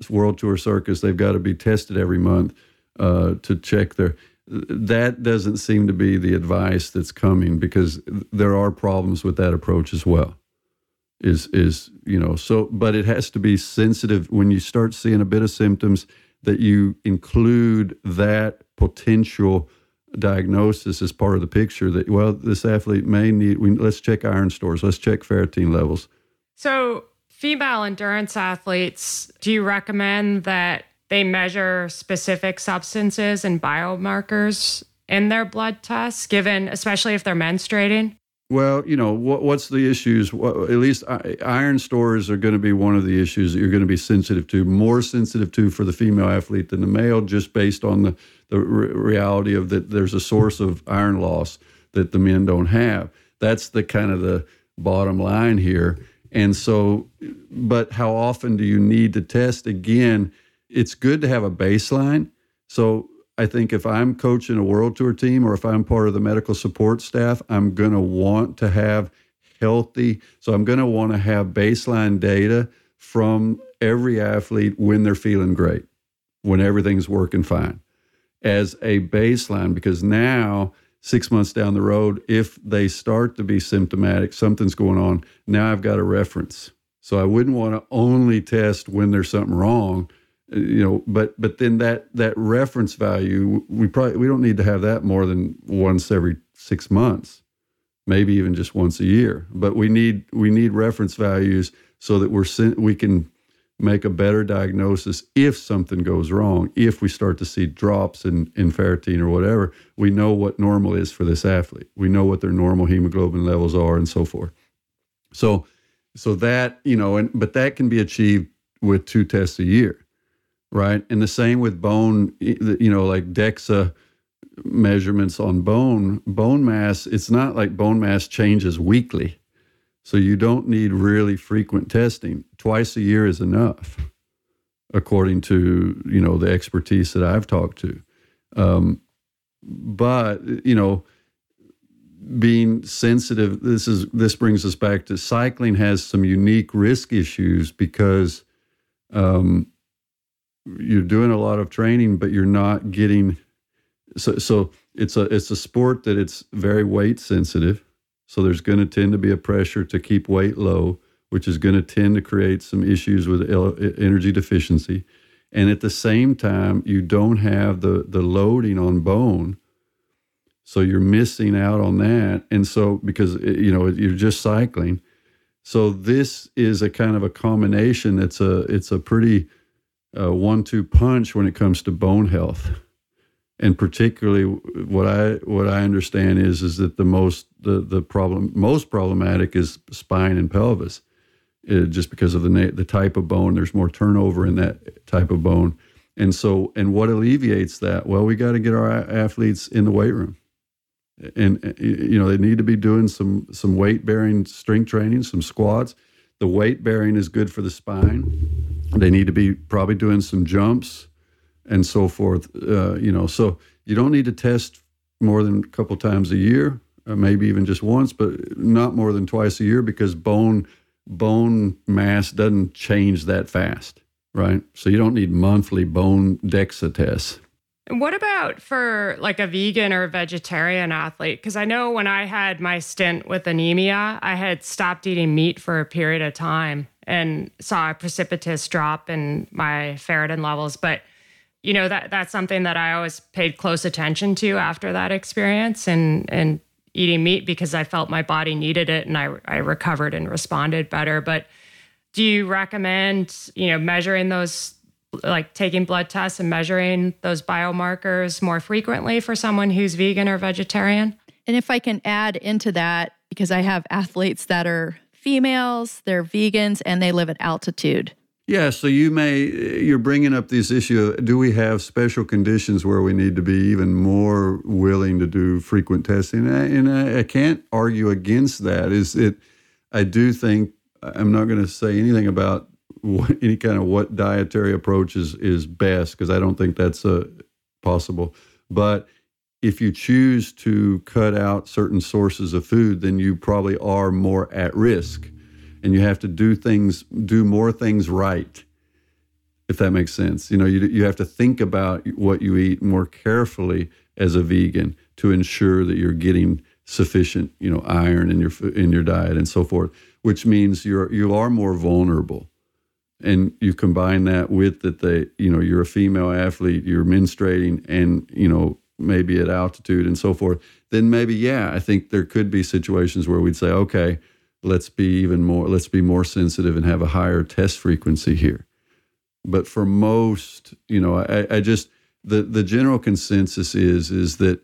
world tour circus they've got to be tested every month uh, to check their that doesn't seem to be the advice that's coming because there are problems with that approach as well. Is is you know so but it has to be sensitive. When you start seeing a bit of symptoms that you include that potential diagnosis as part of the picture that well this athlete may need we, let's check iron stores. Let's check ferritin levels. So female endurance athletes do you recommend that they measure specific substances and biomarkers in their blood tests given especially if they're menstruating well, you know, what, what's the issues? at least iron stores are going to be one of the issues that you're going to be sensitive to, more sensitive to for the female athlete than the male, just based on the, the re- reality of that there's a source of iron loss that the men don't have. That's the kind of the bottom line here. And so, but how often do you need to test? Again, it's good to have a baseline. So I think if I'm coaching a world tour team or if I'm part of the medical support staff, I'm going to want to have healthy. So I'm going to want to have baseline data from every athlete when they're feeling great, when everything's working fine, as a baseline. Because now, six months down the road, if they start to be symptomatic, something's going on, now I've got a reference. So I wouldn't want to only test when there's something wrong you know but but then that that reference value we probably we don't need to have that more than once every six months maybe even just once a year. But we need we need reference values so that we're we can make a better diagnosis if something goes wrong if we start to see drops in, in ferritin or whatever. We know what normal is for this athlete. We know what their normal hemoglobin levels are and so forth. So so that you know and but that can be achieved with two tests a year right? And the same with bone, you know, like DEXA measurements on bone, bone mass, it's not like bone mass changes weekly. So you don't need really frequent testing. Twice a year is enough, according to, you know, the expertise that I've talked to. Um, but, you know, being sensitive, this is this brings us back to cycling has some unique risk issues because um, you're doing a lot of training, but you're not getting. So, so it's a it's a sport that it's very weight sensitive. So there's going to tend to be a pressure to keep weight low, which is going to tend to create some issues with energy deficiency. And at the same time, you don't have the the loading on bone, so you're missing out on that. And so because eh, you know you're just cycling, so this is a kind of a combination. It's a it's a pretty uh, one-two punch when it comes to bone health, and particularly what I what I understand is is that the most the the problem most problematic is spine and pelvis, uh, just because of the na- the type of bone. There's more turnover in that type of bone, and so and what alleviates that? Well, we got to get our athletes in the weight room and uh, you know they need to be doing some some weight bearing strength training some squats the weight bearing is good for the spine. They need to be probably doing some jumps and so forth. Uh, you know, so you don't need to test more than a couple times a year. uh, maybe even just once, but not more than twice a year because bone bone mass doesn't change that fast, right? So you don't need monthly bone DEXA tests. What about for like a vegan or vegetarian athlete? Because I know when I had my stint with anemia, I had stopped eating meat for a period of time and saw a precipitous drop in my ferritin levels. But you know that that's something that I always paid close attention to after that experience and and eating meat because I felt my body needed it and I I recovered and responded better. But do you recommend you know measuring those like taking blood tests and measuring those biomarkers more frequently for someone who's vegan or vegetarian? And if I can add into that, because I have athletes that are females, they're vegans, and they live at altitude. Yeah, so you may you're bringing up this issue do we have special conditions where we need to be even more willing to do frequent testing? And I, and I, I can't argue against that. Is it? I do think I'm not going to say anything about what, any kind of what dietary approach is is best because I don't think that's uh, possible. But if you choose to cut out certain sources of food, then you probably are more at risk and you have to do things, do more things right, if that makes sense. You know, you, you have to think about what you eat more carefully as a vegan to ensure that you're getting sufficient, you know, iron in your in your diet and so forth, which means you're you are more vulnerable. And you combine that with that they, you know, you're a female athlete, you're menstruating and, you know, maybe at altitude and so forth, then maybe yeah, I think there could be situations where we'd say, okay, let's be even more let's be more sensitive and have a higher test frequency here. But for most you know i, I just the the general consensus is is that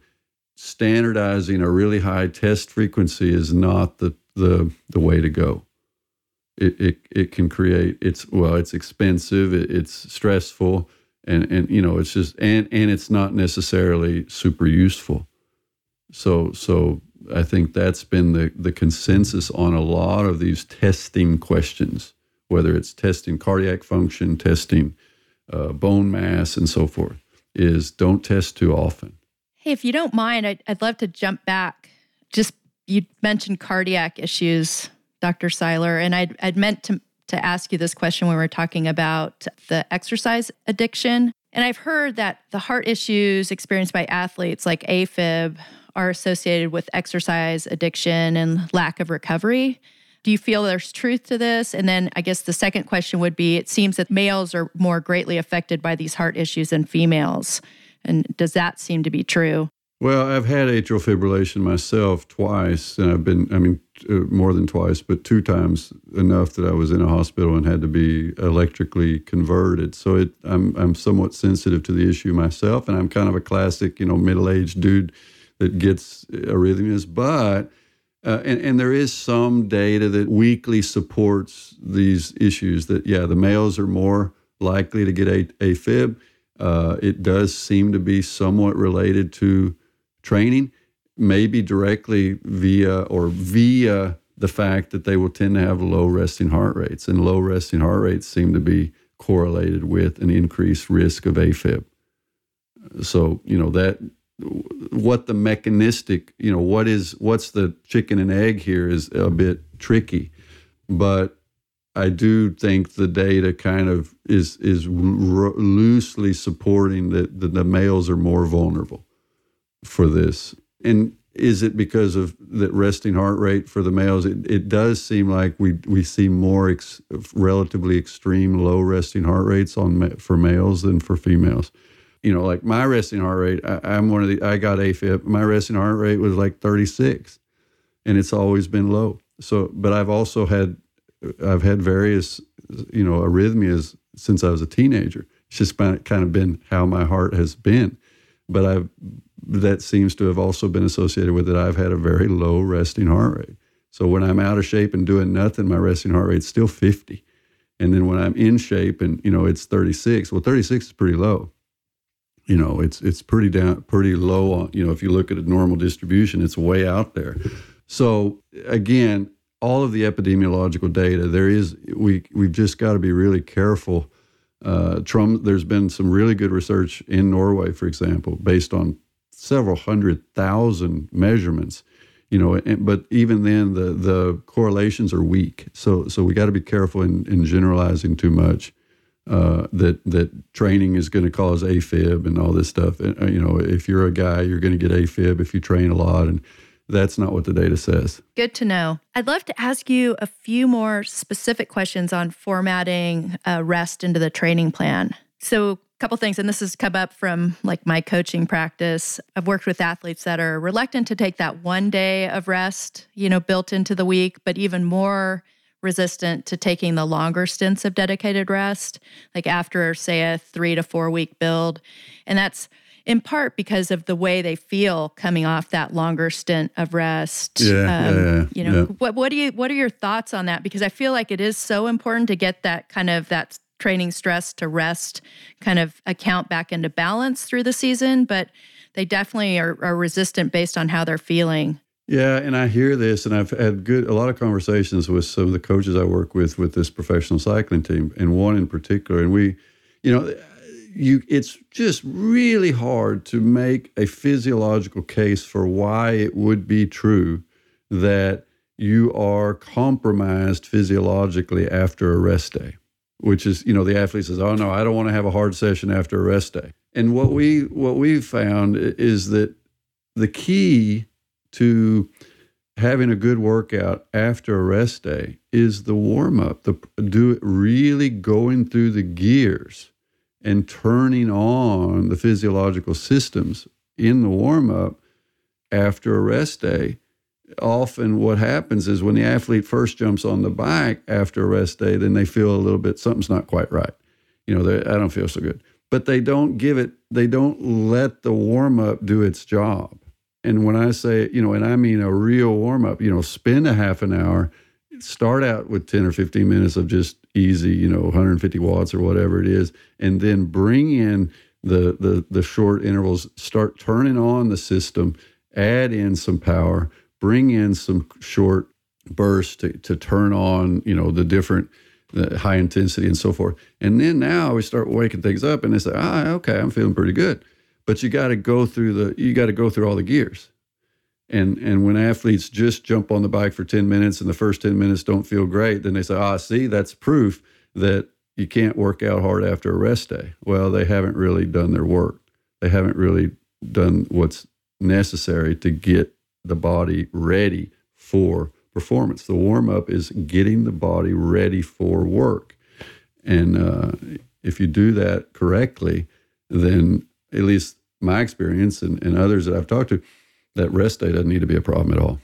standardizing a really high test frequency is not the the the way to go. It it, it can create it's well it's expensive it, it's stressful and and you know it's just and and it's not necessarily super useful so so I think that's been the, the consensus on a lot of these testing questions, whether it's testing cardiac function, testing uh, bone mass, and so forth, is don't test too often. Hey, if you don't mind, I'd, I'd love to jump back. Just you mentioned cardiac issues, Dr. Seiler, and I'd, I'd meant to, to ask you this question when we're talking about the exercise addiction. And I've heard that the heart issues experienced by athletes like AFib are associated with exercise addiction and lack of recovery. Do you feel there's truth to this? And then I guess the second question would be it seems that males are more greatly affected by these heart issues than females. And does that seem to be true? Well, I've had atrial fibrillation myself twice, and I've been, I mean, more than twice, but two times enough that I was in a hospital and had to be electrically converted. So it, I'm, I'm somewhat sensitive to the issue myself, and I'm kind of a classic, you know, middle aged dude that gets arrhythmias, but uh, and, and there is some data that weakly supports these issues that, yeah, the males are more likely to get a, AFib. Uh, it does seem to be somewhat related to training, maybe directly via or via the fact that they will tend to have low resting heart rates, and low resting heart rates seem to be correlated with an increased risk of AFib. So, you know, that what the mechanistic, you know, what is what's the chicken and egg here is a bit tricky, but I do think the data kind of is is loosely supporting that the males are more vulnerable for this. And is it because of that resting heart rate for the males? It, it does seem like we we see more ex, relatively extreme low resting heart rates on for males than for females you know, like my resting heart rate, I, am one of the, I got AFib. My resting heart rate was like 36 and it's always been low. So, but I've also had, I've had various, you know, arrhythmias since I was a teenager. It's just kind of been how my heart has been. But I've, that seems to have also been associated with it. I've had a very low resting heart rate. So when I'm out of shape and doing nothing, my resting heart rate's still 50. And then when I'm in shape and, you know, it's 36, well, 36 is pretty low you know it's it's pretty down pretty low on you know if you look at a normal distribution it's way out there so again all of the epidemiological data there is we we've just got to be really careful uh, Tromsø, there's been some really good research in Norway, for example, based on several hundred thousand measurements, you know, and, but even then the the correlations are weak. So so we got to be careful in, in generalizing too much. Uh, that that training is going to cause AFib and all this stuff. And, uh, you know, if you're a guy, you're going to get AFib if you train a lot, and that's not what the data says. Good to know. I'd love to ask you a few more specific questions on formatting uh, rest into the training plan. So, couple things, and this has come up from like my coaching practice. I've worked with athletes that are reluctant to take that one day of rest, you know, built into the week, but even more resistant to taking the longer stints of dedicated rest, like after, say, a three to four week build. And that's in part because of the way they feel coming off that longer stint of rest. Yeah, um, yeah, yeah, you know, yeah. what what do you what are your thoughts on that? Because I feel like it is so important to get that kind of that training stress to rest kind of account back into balance through the season, but they definitely are, are resistant based on how they're feeling. Yeah, and I hear this, and I've had good a lot of conversations with some of the coaches I work with with this professional cycling team, and one in particular. And we, you know, you it's just really hard to make a physiological case for why it would be true that you are compromised physiologically after a rest day, which is, you know, the athlete says, "Oh no, I don't want to have a hard session after a rest day." And what we what we've found is that the key to having a good workout after a rest day is the warm up, the do it really going through the gears and turning on the physiological systems in the warm up after a rest day. Often, what happens is when the athlete first jumps on the bike after a rest day, then they feel a little bit something's not quite right. You know, I don't feel so good. But they don't give it, they don't let the warm up do its job and when I say, you know, and I mean a real warm up, you know, spend a half an hour, start out with 10 or 15 minutes of just easy, you know, 150 watts or whatever it is, and then bring in the the the short intervals, start turning on the system, add in some power, bring in some short bursts to, to turn on, you know, the different the high intensity and so forth. And then now we start waking things up and they say, ah, okay, I'm feeling pretty good. But you got to go through the you got to go through all the gears. And and when athletes just jump on the bike for 10 minutes and the first 10 minutes don't feel great then they say ah see that's proof that you can't work out hard after a rest day. Well they haven't really done their work. They haven't really done what's necessary to get the body ready for performance the warm up is getting the body ready for work and uh, if you do that correctly then at least my experience and, and others that I've talked to, that rest day doesn't need to be a problem at all.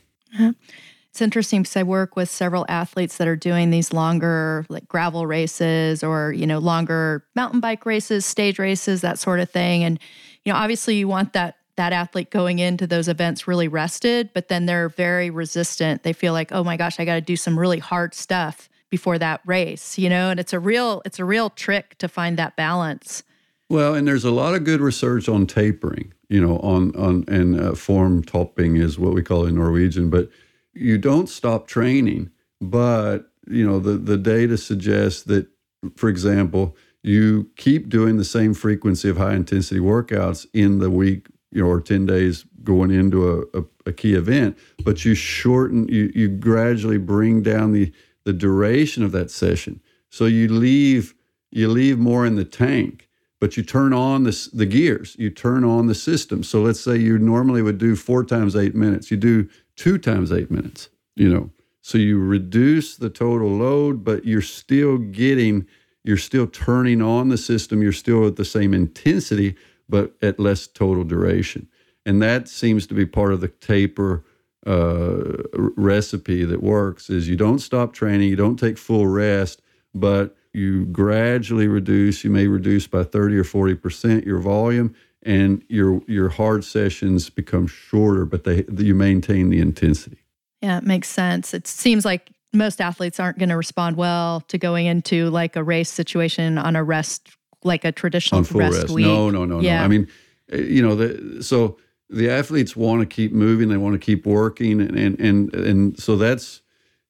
It's interesting because I work with several athletes that are doing these longer like gravel races or, you know, longer mountain bike races, stage races, that sort of thing. And, you know, obviously you want that that athlete going into those events really rested, but then they're very resistant. They feel like, oh my gosh, I got to do some really hard stuff before that race, you know, and it's a real it's a real trick to find that balance. Well, and there's a lot of good research on tapering, you know, on on and uh, form topping is what we call it in Norwegian. But you don't stop training, but you know the the data suggests that, for example, you keep doing the same frequency of high intensity workouts in the week, you know, or ten days going into a, a, a key event, but you shorten, you you gradually bring down the the duration of that session, so you leave you leave more in the tank but you turn on the, the gears, you turn on the system. So let's say you normally would do four times eight minutes, you do two times eight minutes, you know. So you reduce the total load, but you're still getting, you're still turning on the system, you're still at the same intensity, but at less total duration. And that seems to be part of the taper uh, recipe that works is you don't stop training, you don't take full rest, but you gradually reduce, you may reduce by 30 or 40% your volume and your your hard sessions become shorter, but they you maintain the intensity. Yeah, it makes sense. It seems like most athletes aren't going to respond well to going into like a race situation on a rest, like a traditional rest, rest. week. No, no, no, yeah. no. I mean, eh, you know, the, so the athletes want to keep moving, they want to keep working, and and and, and so that's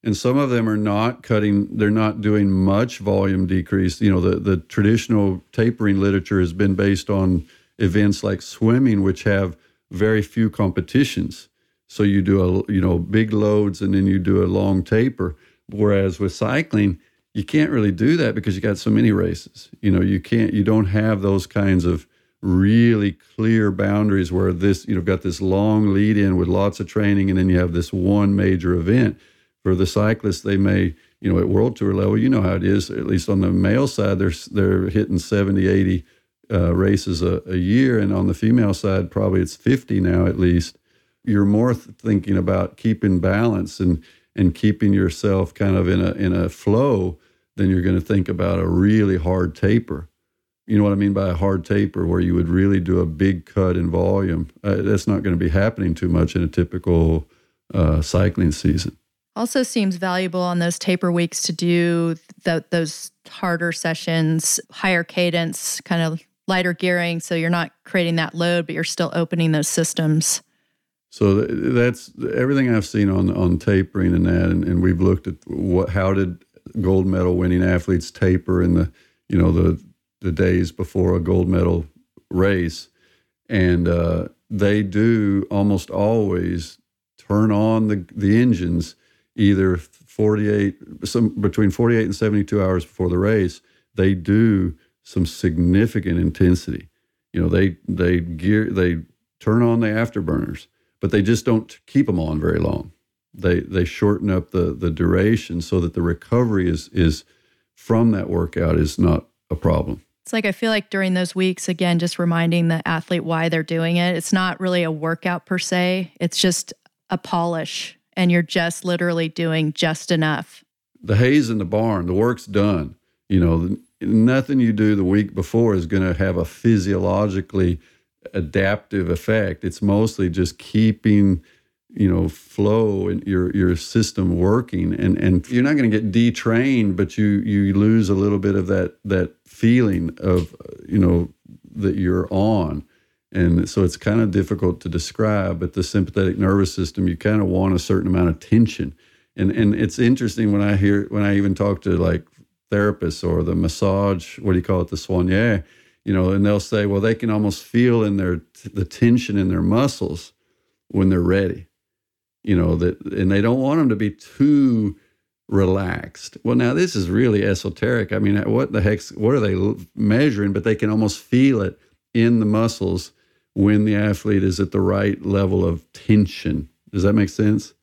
and some of them are not cutting they're not doing much volume decrease you know the, the traditional tapering literature has been based on events like swimming which have very few competitions So you do a you know big loads and then you do a long taper. Whereas with cycling, you can't really do that because you got so many races. You know, you can't you don't have those kinds of really clear boundaries where this you know got this long lead in with lots of training and then you have this one major event. For the cyclists they may you know at world tour level you know how it is at least on the male side they're they're hitting 70 80 uh, races a, a year. And on the female side probably it's 50 now at least. You're more th- thinking about keeping balance. And and keeping yourself kind of in a in a flow then you're going to think about a really hard taper you know what I mean by a hard taper, where you would really do a big cut in volume. Uh, that's not going to be happening too much in a typical uh, cycling season. Also, seems valuable on those taper weeks to do the, those harder sessions, higher cadence, kind of lighter gearing, so you're not creating that load, but you're still opening those systems. So that's everything I've seen on on tapering and that, and, and we've looked at what how did gold medal winning athletes taper in the you know the the days before a gold medal race, and uh, they do almost always turn on the the engines either 48 some between 48 and 72 hours before the race. They do some significant intensity. You know they they gear they turn on the afterburners but they just don't keep them on very long they they shorten up the the duration so that the recovery is is from that workout is not a problem it's like I feel like during those weeks, again, just reminding the athlete why they're doing it. It's not really a workout per se, it's just a polish, and you're just literally doing just enough. The hay's in the barn, the work's done. You know, nothing you do the week before is going to have a physiologically adaptive effect. It's mostly just keeping you know flow and your your system working. And and you're not going to get detrained but you you lose a little bit of that that feeling of you know that you're on. And so it's kind of difficult to describe but the sympathetic nervous system you kind of want a certain amount of tension. And and it's interesting when i hear when i even talk to like therapists or the massage what do you call it the soigneur you know and they'll say well they can almost feel in their the tension in their muscles when they're ready you know that and they don't want them to be too relaxed. Well now this is really esoteric. I mean what the heck what are they measuring? But they can almost feel it in the muscles when the athlete is at the right level of tension. Does that make sense?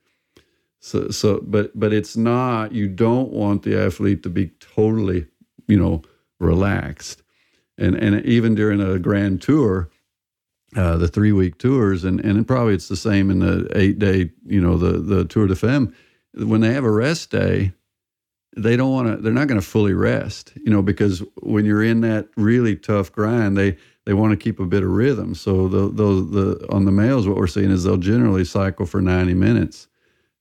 So so but but it's not you don't want the athlete to be totally you know relaxed and and even during a grand tour uh, the three week tours, and and probably it's the same in the eight day, you know, the the Tour de Femme. When they have a rest day, they don't want to. They're not going to fully rest, you know, because when you're in that really tough grind, they they want to keep a bit of rhythm. So the those the on the males, what we're seeing is they'll generally cycle for 90 minutes,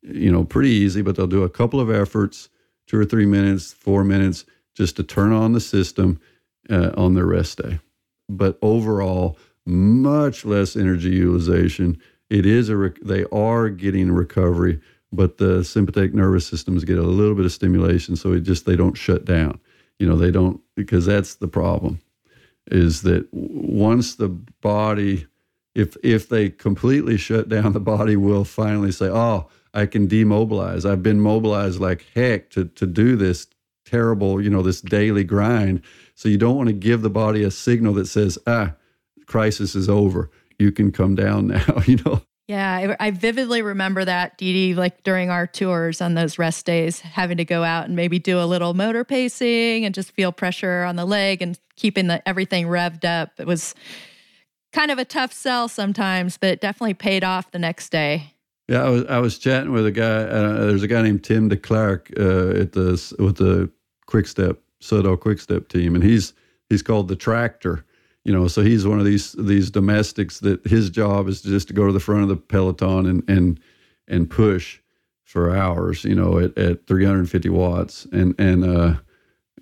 you know, pretty easy, but they'll do a couple of efforts, two or three minutes, four minutes, just to turn on the system uh, on their rest day. But overall much less energy utilization. It is a rec- they are getting recovery, but the sympathetic nervous systems get a little bit of stimulation, so it just they don't shut down. You know, they don't because that's the problem. Is that once the body, if if they completely shut down, the body will finally say, "Oh, I can demobilize. I've been mobilized like heck to to do this terrible, you know, this daily grind." So you don't want to give the body a signal that says, "Ah." crisis is over. You can come down now, you know? Yeah, I, I vividly remember that, Dede, like during our tours on those rest days, having to go out and maybe do a little motor pacing and just feel pressure on the leg and keeping the, everything revved up. It was kind of a tough sell sometimes, but it definitely paid off the next day. Yeah, I was I was chatting with a guy. Uh, there's a guy named Tim DeClercq uh, at the with the Quick Step Soudal Quick Step team, and he's he's called the Tractor you know, so he's one of these these domestiques that his job is just to go to the front of the peloton and and and push for hours, you know, at, at 350 watts and and uh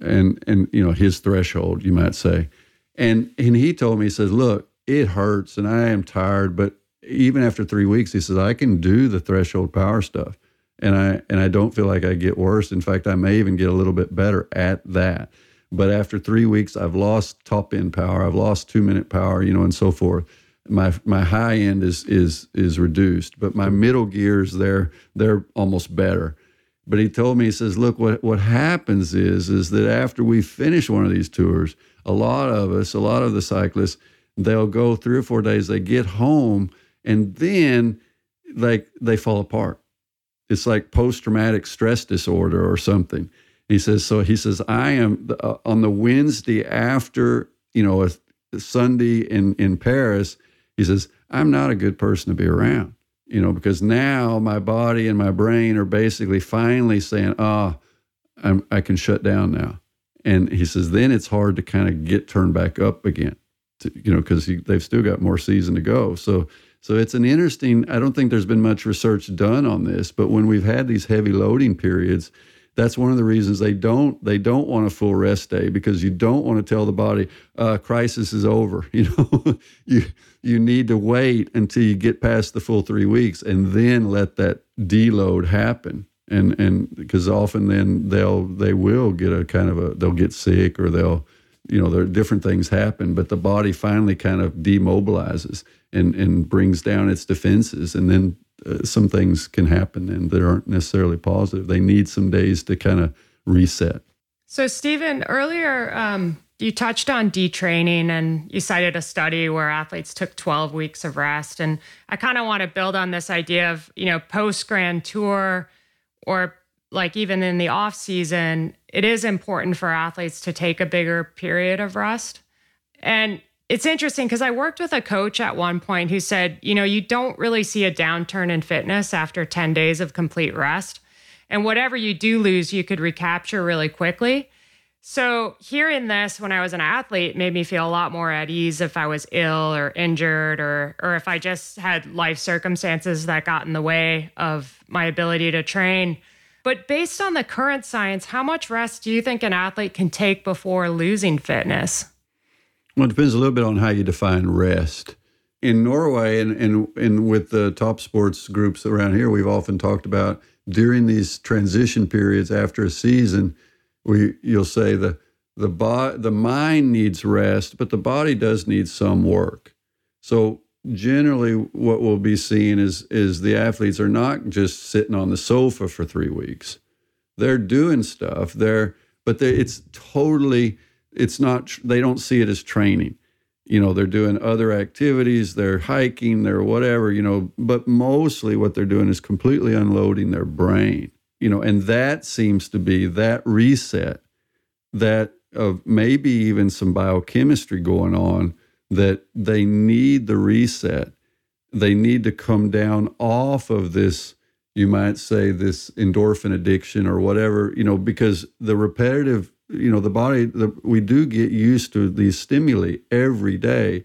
and and you know his threshold, you might say, and and he told me he says, look, it hurts and I am tired, but even after three weeks, he says I can do the threshold power stuff, and I and I don't feel like I get worse. In fact, I may even get a little bit better at that. But after three weeks, I've lost top end power, I've lost two minute power, you know, and so forth. my my high end is is is reduced, but my middle gears they're they're almost better. But he told me he says, look, what what happens is is that after we finish one of these tours, a lot of us, a lot of the cyclists, they'll go three or four days, they get home, and then like they fall apart. It's like post traumatic stress disorder or something. He says, so he says, I am uh, on the Wednesday after, you know, a, a Sunday in, in Paris, he says, I'm not a good person to be around, you know, because now my body and my brain are basically finally saying, ah, oh, i can shut down now. And he says, then it's hard to kind of get turned back up again, to, you know, because they've still got more season to go. So, so it's an interesting, I don't think there's been much research done on this, but when we've had these heavy loading periods, that's one of the reasons they don't they don't want a full rest day because you don't want to tell the body uh, crisis is over. You know you you need to wait until you get past the full three weeks and then let that deload happen. And and because often then they'll they will get a kind of a they'll get sick or they'll you know there are different things happen but the body finally kind of demobilizes and and brings down its defenses and then uh, some things can happen and that aren't necessarily positive. They need some days to kind of reset. So, Stephen, earlier um, you touched on detraining and you cited a study where athletes took 12 weeks of rest. And I kind of want to build on this idea of, you know, post grand tour or like even in the off season, it is important for athletes to take a bigger period of rest. And it's interesting because I worked with a coach at one point who said, you know, you don't really see a downturn in fitness after 10 days of complete rest. And whatever you do lose, you could recapture really quickly. So, hearing this when I was an athlete made me feel a lot more at ease if I was ill or injured or or if I just had life circumstances that got in the way of my ability to train. But based on the current science, how much rest do you think an athlete can take before losing fitness? Well, it depends a little bit on how you define rest. In Norway and, and, and with the top sports groups around here, we've often talked about during these transition periods after a season, we you'll say the the bo- the mind needs rest, but the body does need some work. So generally, what we'll be seeing is is the athletes are not just sitting on the sofa for three weeks; they're doing stuff. They're but they, it's totally it's not they don't see it as training. You know they're doing other activities they're hiking they're whatever you know but mostly what they're doing is completely unloading their brain you know and that seems to be that reset that of maybe even some biochemistry going on that they need the reset. They need to come down off of this you might say this endorphin addiction or whatever you know because the repetitive you know the body the, we do get used to these stimuli every day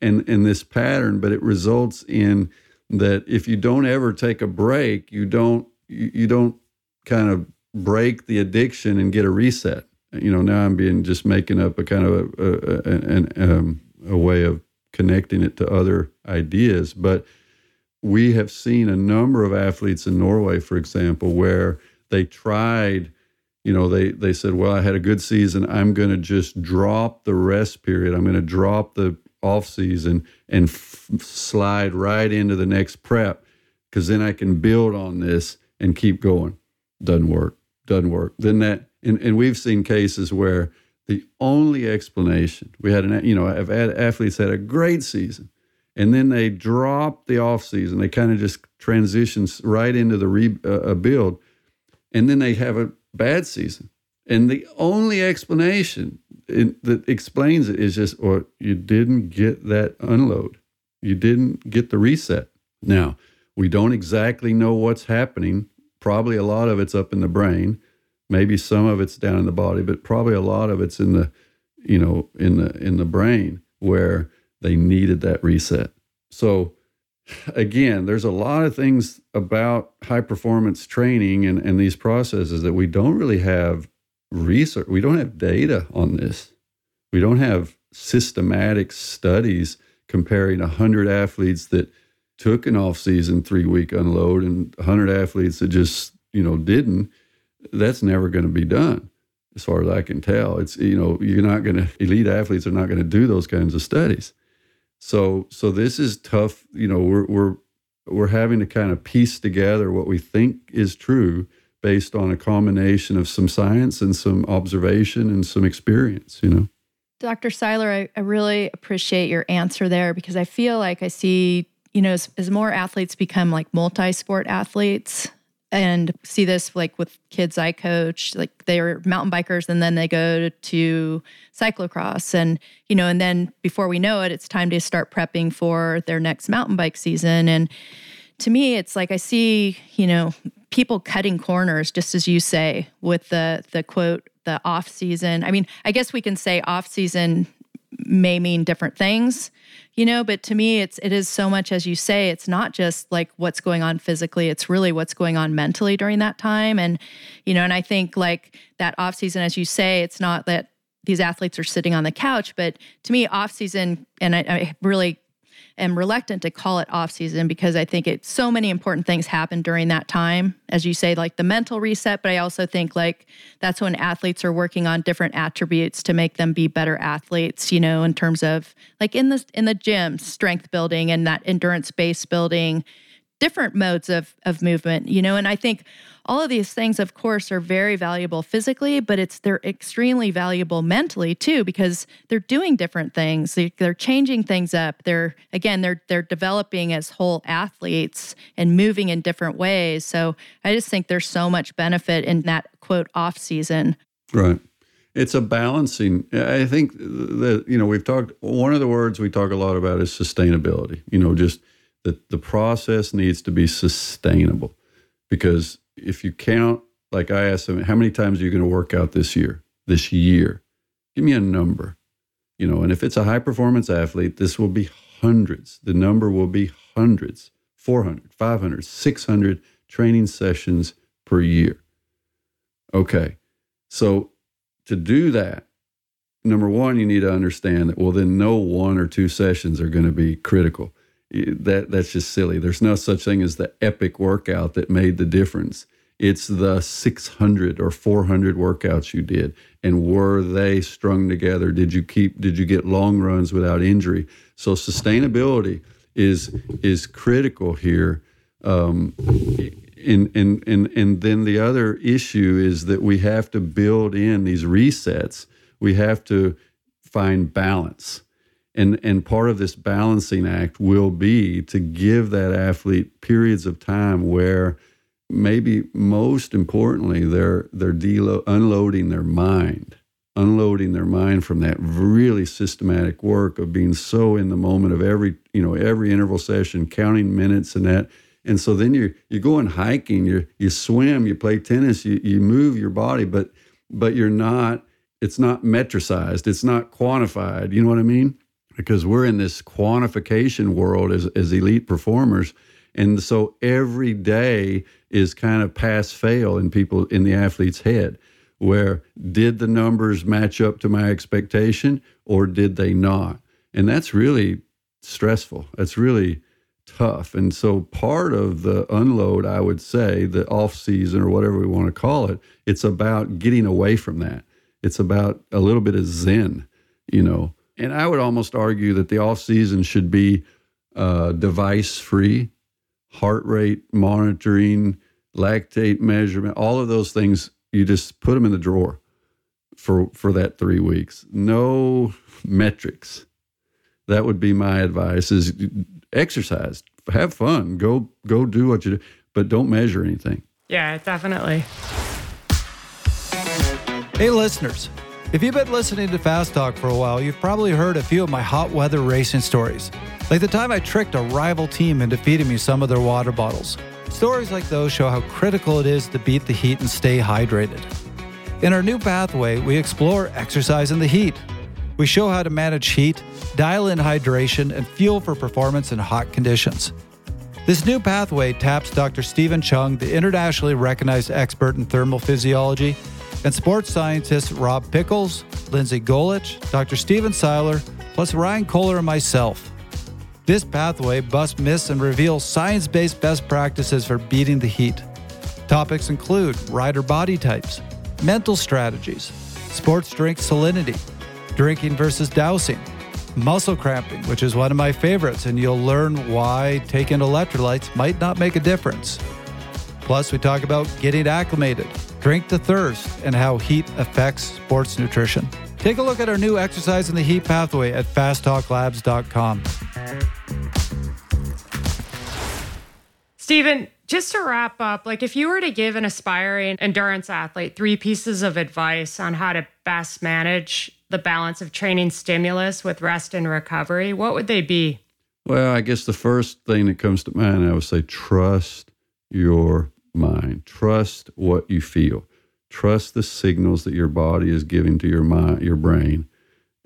and in this pattern but it results in that if you don't ever take a break you don't you, you don't kind of break the addiction and get a reset. You know now i'm being just making up a kind of a, a, a, um, a way of connecting it to other ideas but we have seen a number of athletes in norway for example where they tried you know they they said well i had a good season. I'm going to just drop the rest period. I'm going to drop the off season and f- slide right into the next prep because then i can build on this and keep going. Doesn't work. Doesn't work. Then that and, and we've seen cases where the only explanation we had an you know i've had athletes had a great season and then they drop the off season. They kind of just transition right into the rebuild uh, and then they have a bad season. And the only explanation in, that explains it is just, or you didn't get that unload. You didn't get the reset. Now, we don't exactly know what's happening. Probably a lot of it's up in the brain. Maybe some of it's down in the body, but probably a lot of it's in the, you know, in the in the brain where they needed that reset. So again, there's a lot of things about high performance training and, and these processes that we don't really have research. We don't have data on this. We don't have systematic studies comparing 100 athletes that took an off-season three-week unload and 100 athletes that just, you know, didn't. That's never going to be done as far as I can tell. It's, you know, you're not going to, elite athletes are not going to do those kinds of studies. So so this is tough. You know, we're we're we're having to kind of piece together what we think is true based on a combination of some science and some observation and some experience. You know. Dr. Seiler, I, I really appreciate your answer there because I feel like I see, you know, as, as more athletes become like multi sport athletes, and see this like with kids I coach, like they're mountain bikers and then they go to cyclocross. And, you know, and then before we know it, it's time to start prepping for their next mountain bike season. And to me, it's like I see, you know, people cutting corners, just as you say, with the the quote, the off season. I mean, I guess we can say off season may mean different things you know but to me it's it is so much as you say it's not just like what's going on physically it's really what's going on mentally during that time. And you know and i think like that off season as you say it's not that these athletes are sitting on the couch but to me off season and I, I really am reluctant to call it off season because I think it so many important things happen during that time. As you say, like the mental reset, but I also think like that's when athletes are working on different attributes to make them be better athletes, you know, in terms of like in the in the gym, strength building and that endurance base building, different modes of of movement, you know, and I think all of these things of course are very valuable physically but it's they're extremely valuable mentally too because they're doing different things. They, they're changing things up. They're again they're they're developing as whole athletes and moving in different ways. So i just think there's so much benefit in that quote off season. Right. It's a balancing i think that you know we've talked one of the words we talk a lot about is sustainability you know just that the process needs to be sustainable because if you count, like I asked them, how many times are you going to work out this year? This year, give me a number. You know, and if it's a high performance athlete, this will be hundreds. The number will be hundreds 400, 500, 600 training sessions per year. Okay. So to do that, number one, you need to understand that, well, then no one or two sessions are going to be critical that that's just silly. There's no such thing as the epic workout that made the difference. It's the 600 or 400 workouts you did, and were they strung together? Did you keep? Did you get long runs without injury? So sustainability is is critical here. Um, and, and and and then the other issue is that we have to build in these resets. We have to find balance and and part of this balancing act will be to give that athlete periods of time where maybe most importantly they're they're delo- unloading their mind unloading their mind from that really systematic work of being so in the moment of every you know every interval session counting minutes and that. And so then you're you're going hiking you you swim you play tennis you, you move your body but but you're not it's not metricized it's not quantified you know what i mean because we're in this quantification world as, as elite performers. And so every day is kind of pass fail in people in the athlete's head where did the numbers match up to my expectation or did they not? And that's really stressful. That's really tough. And so part of the unload, I would say, the off season or whatever we want to call it, it's about getting away from that. It's about a little bit of zen, you know, and I would almost argue that the off season should be uh, device free, heart rate monitoring, lactate measurement, all of those things. You just put them in the drawer for for that three weeks. No metrics. That would be my advice: is exercise, have fun, go go do what you do, but don't measure anything. Yeah, definitely. Hey, listeners. If you've been listening to Fast Talk for a while, you've probably heard a few of my hot weather racing stories. Like the time I tricked a rival team into feeding me some of their water bottles. Stories like those show how critical it is to beat the heat and stay hydrated. In our new pathway, we explore exercise in the heat. We show how to manage heat, dial in hydration, and fuel for performance in hot conditions. This new pathway taps Dr. Stephen Cheung, the internationally recognized expert in thermal physiology, and sports scientists Rob Pickels, Lindsay Golich, Dr. Stephen Seiler, plus Ryan Kohler and myself. This pathway busts myths and reveals science based best practices for beating the heat. Topics include rider body types, mental strategies, sports drink salinity, drinking versus dousing, muscle cramping, which is one of my favorites, and you'll learn why taking electrolytes might not make a difference. Plus, we talk about getting acclimated, drink to thirst, and how heat affects sports nutrition. Take a look at our new exercise in the heat pathway at fasttalklabs.com. Stephen, just to wrap up, like if you were to give an aspiring endurance athlete three pieces of advice on how to best manage the balance of training stimulus with rest and recovery, what would they be? Well, I guess the first thing that comes to mind, I would say trust your mind. Trust what you feel. Trust the signals that your body is giving to your mind, your brain,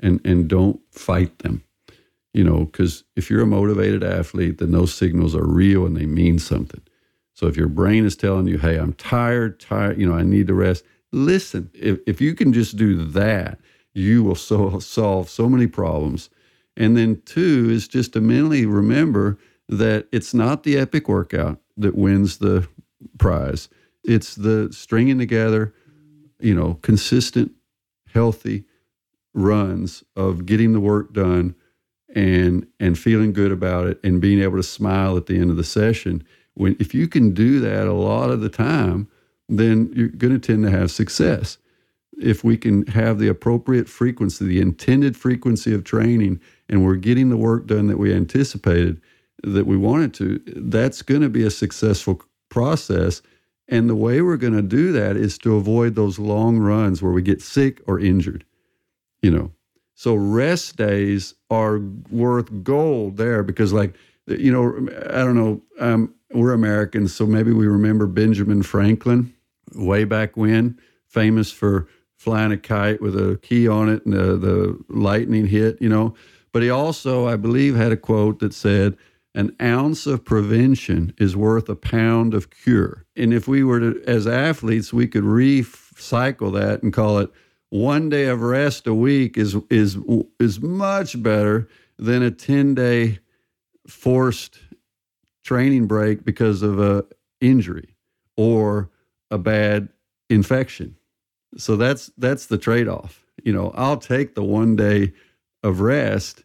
and and don't fight them. You know, because if you're a motivated athlete, then those signals are real and they mean something. So if your brain is telling you, "Hey, I'm tired, tired," you know, I need to rest. Listen, if if you can just do that, you will so solve so many problems. And then two is just to mentally remember that it's not the epic workout that wins the prize. It's the stringing together, you know, consistent, healthy runs of getting the work done and and feeling good about it and being able to smile at the end of the session. When if you can do that a lot of the time, then you're going to tend to have success. If we can have the appropriate frequency, the intended frequency of training, and we're getting the work done that we anticipated, that we wanted to, that's going to be a successful process. And the way we're going to do that is to avoid those long runs where we get sick or injured, you know. So rest days are worth gold there because, like, you know, I don't know, um, we're Americans, so maybe we remember Benjamin Franklin way back when, famous for flying a kite with a key on it and the, the lightning hit, you know. But he also, I believe, had a quote that said, an ounce of prevention is worth a pound of cure. And if we were to, as athletes, we could recycle that and call it one day of rest a week is is is much better than a 10 day forced training break because of a injury or a bad infection. So that's that's the trade off. You know, I'll take the one day of rest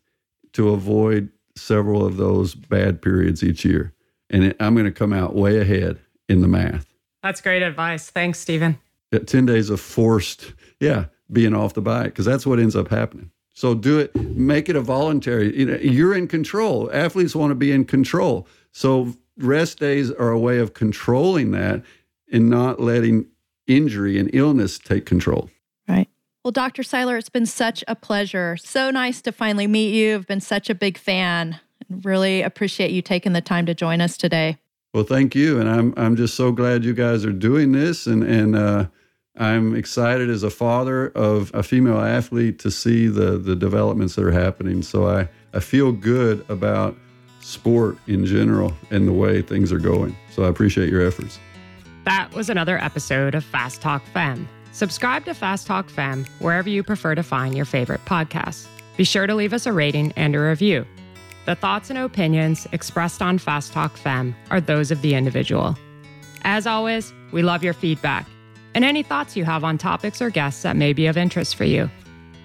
to avoid several of those bad periods each year. And I'm going to come out way ahead in the math. That's great advice. Thanks, Stephen. 10 days of forced, yeah, being off the bike, because that's what ends up happening. So do it, make it a voluntary. You know, you're in control. Athletes want to be in control. So rest days are a way of controlling that and not letting injury and illness take control. Right. Well, Dr. Seiler, it's been such a pleasure. So nice to finally meet you. I've been such a big fan and really appreciate you taking the time to join us today. Well, thank you. And I'm, I'm just so glad you guys are doing this. And, and uh, I'm excited as a father of a female athlete to see the, the developments that are happening. So I, I feel good about sport in general and the way things are going. So I appreciate your efforts. That was another episode of Fast Talk Femme. Subscribe to Fast Talk Femme wherever you prefer to find your favorite podcasts. Be sure to leave us a rating and a review. The thoughts and opinions expressed on Fast Talk Femme are those of the individual. As always, we love your feedback and any thoughts you have on topics or guests that may be of interest for you.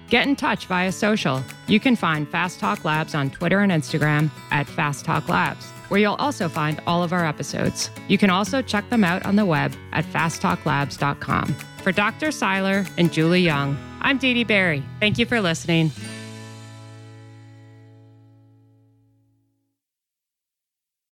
Get in touch via social. You can find Fast Talk Labs on Twitter and Instagram at Fast Talk Labs, where you'll also find all of our episodes. You can also check them out on the web at fasttalklabs.com. For Dr. Seiler and Julie Young, I'm Dede Barry. Thank you for listening.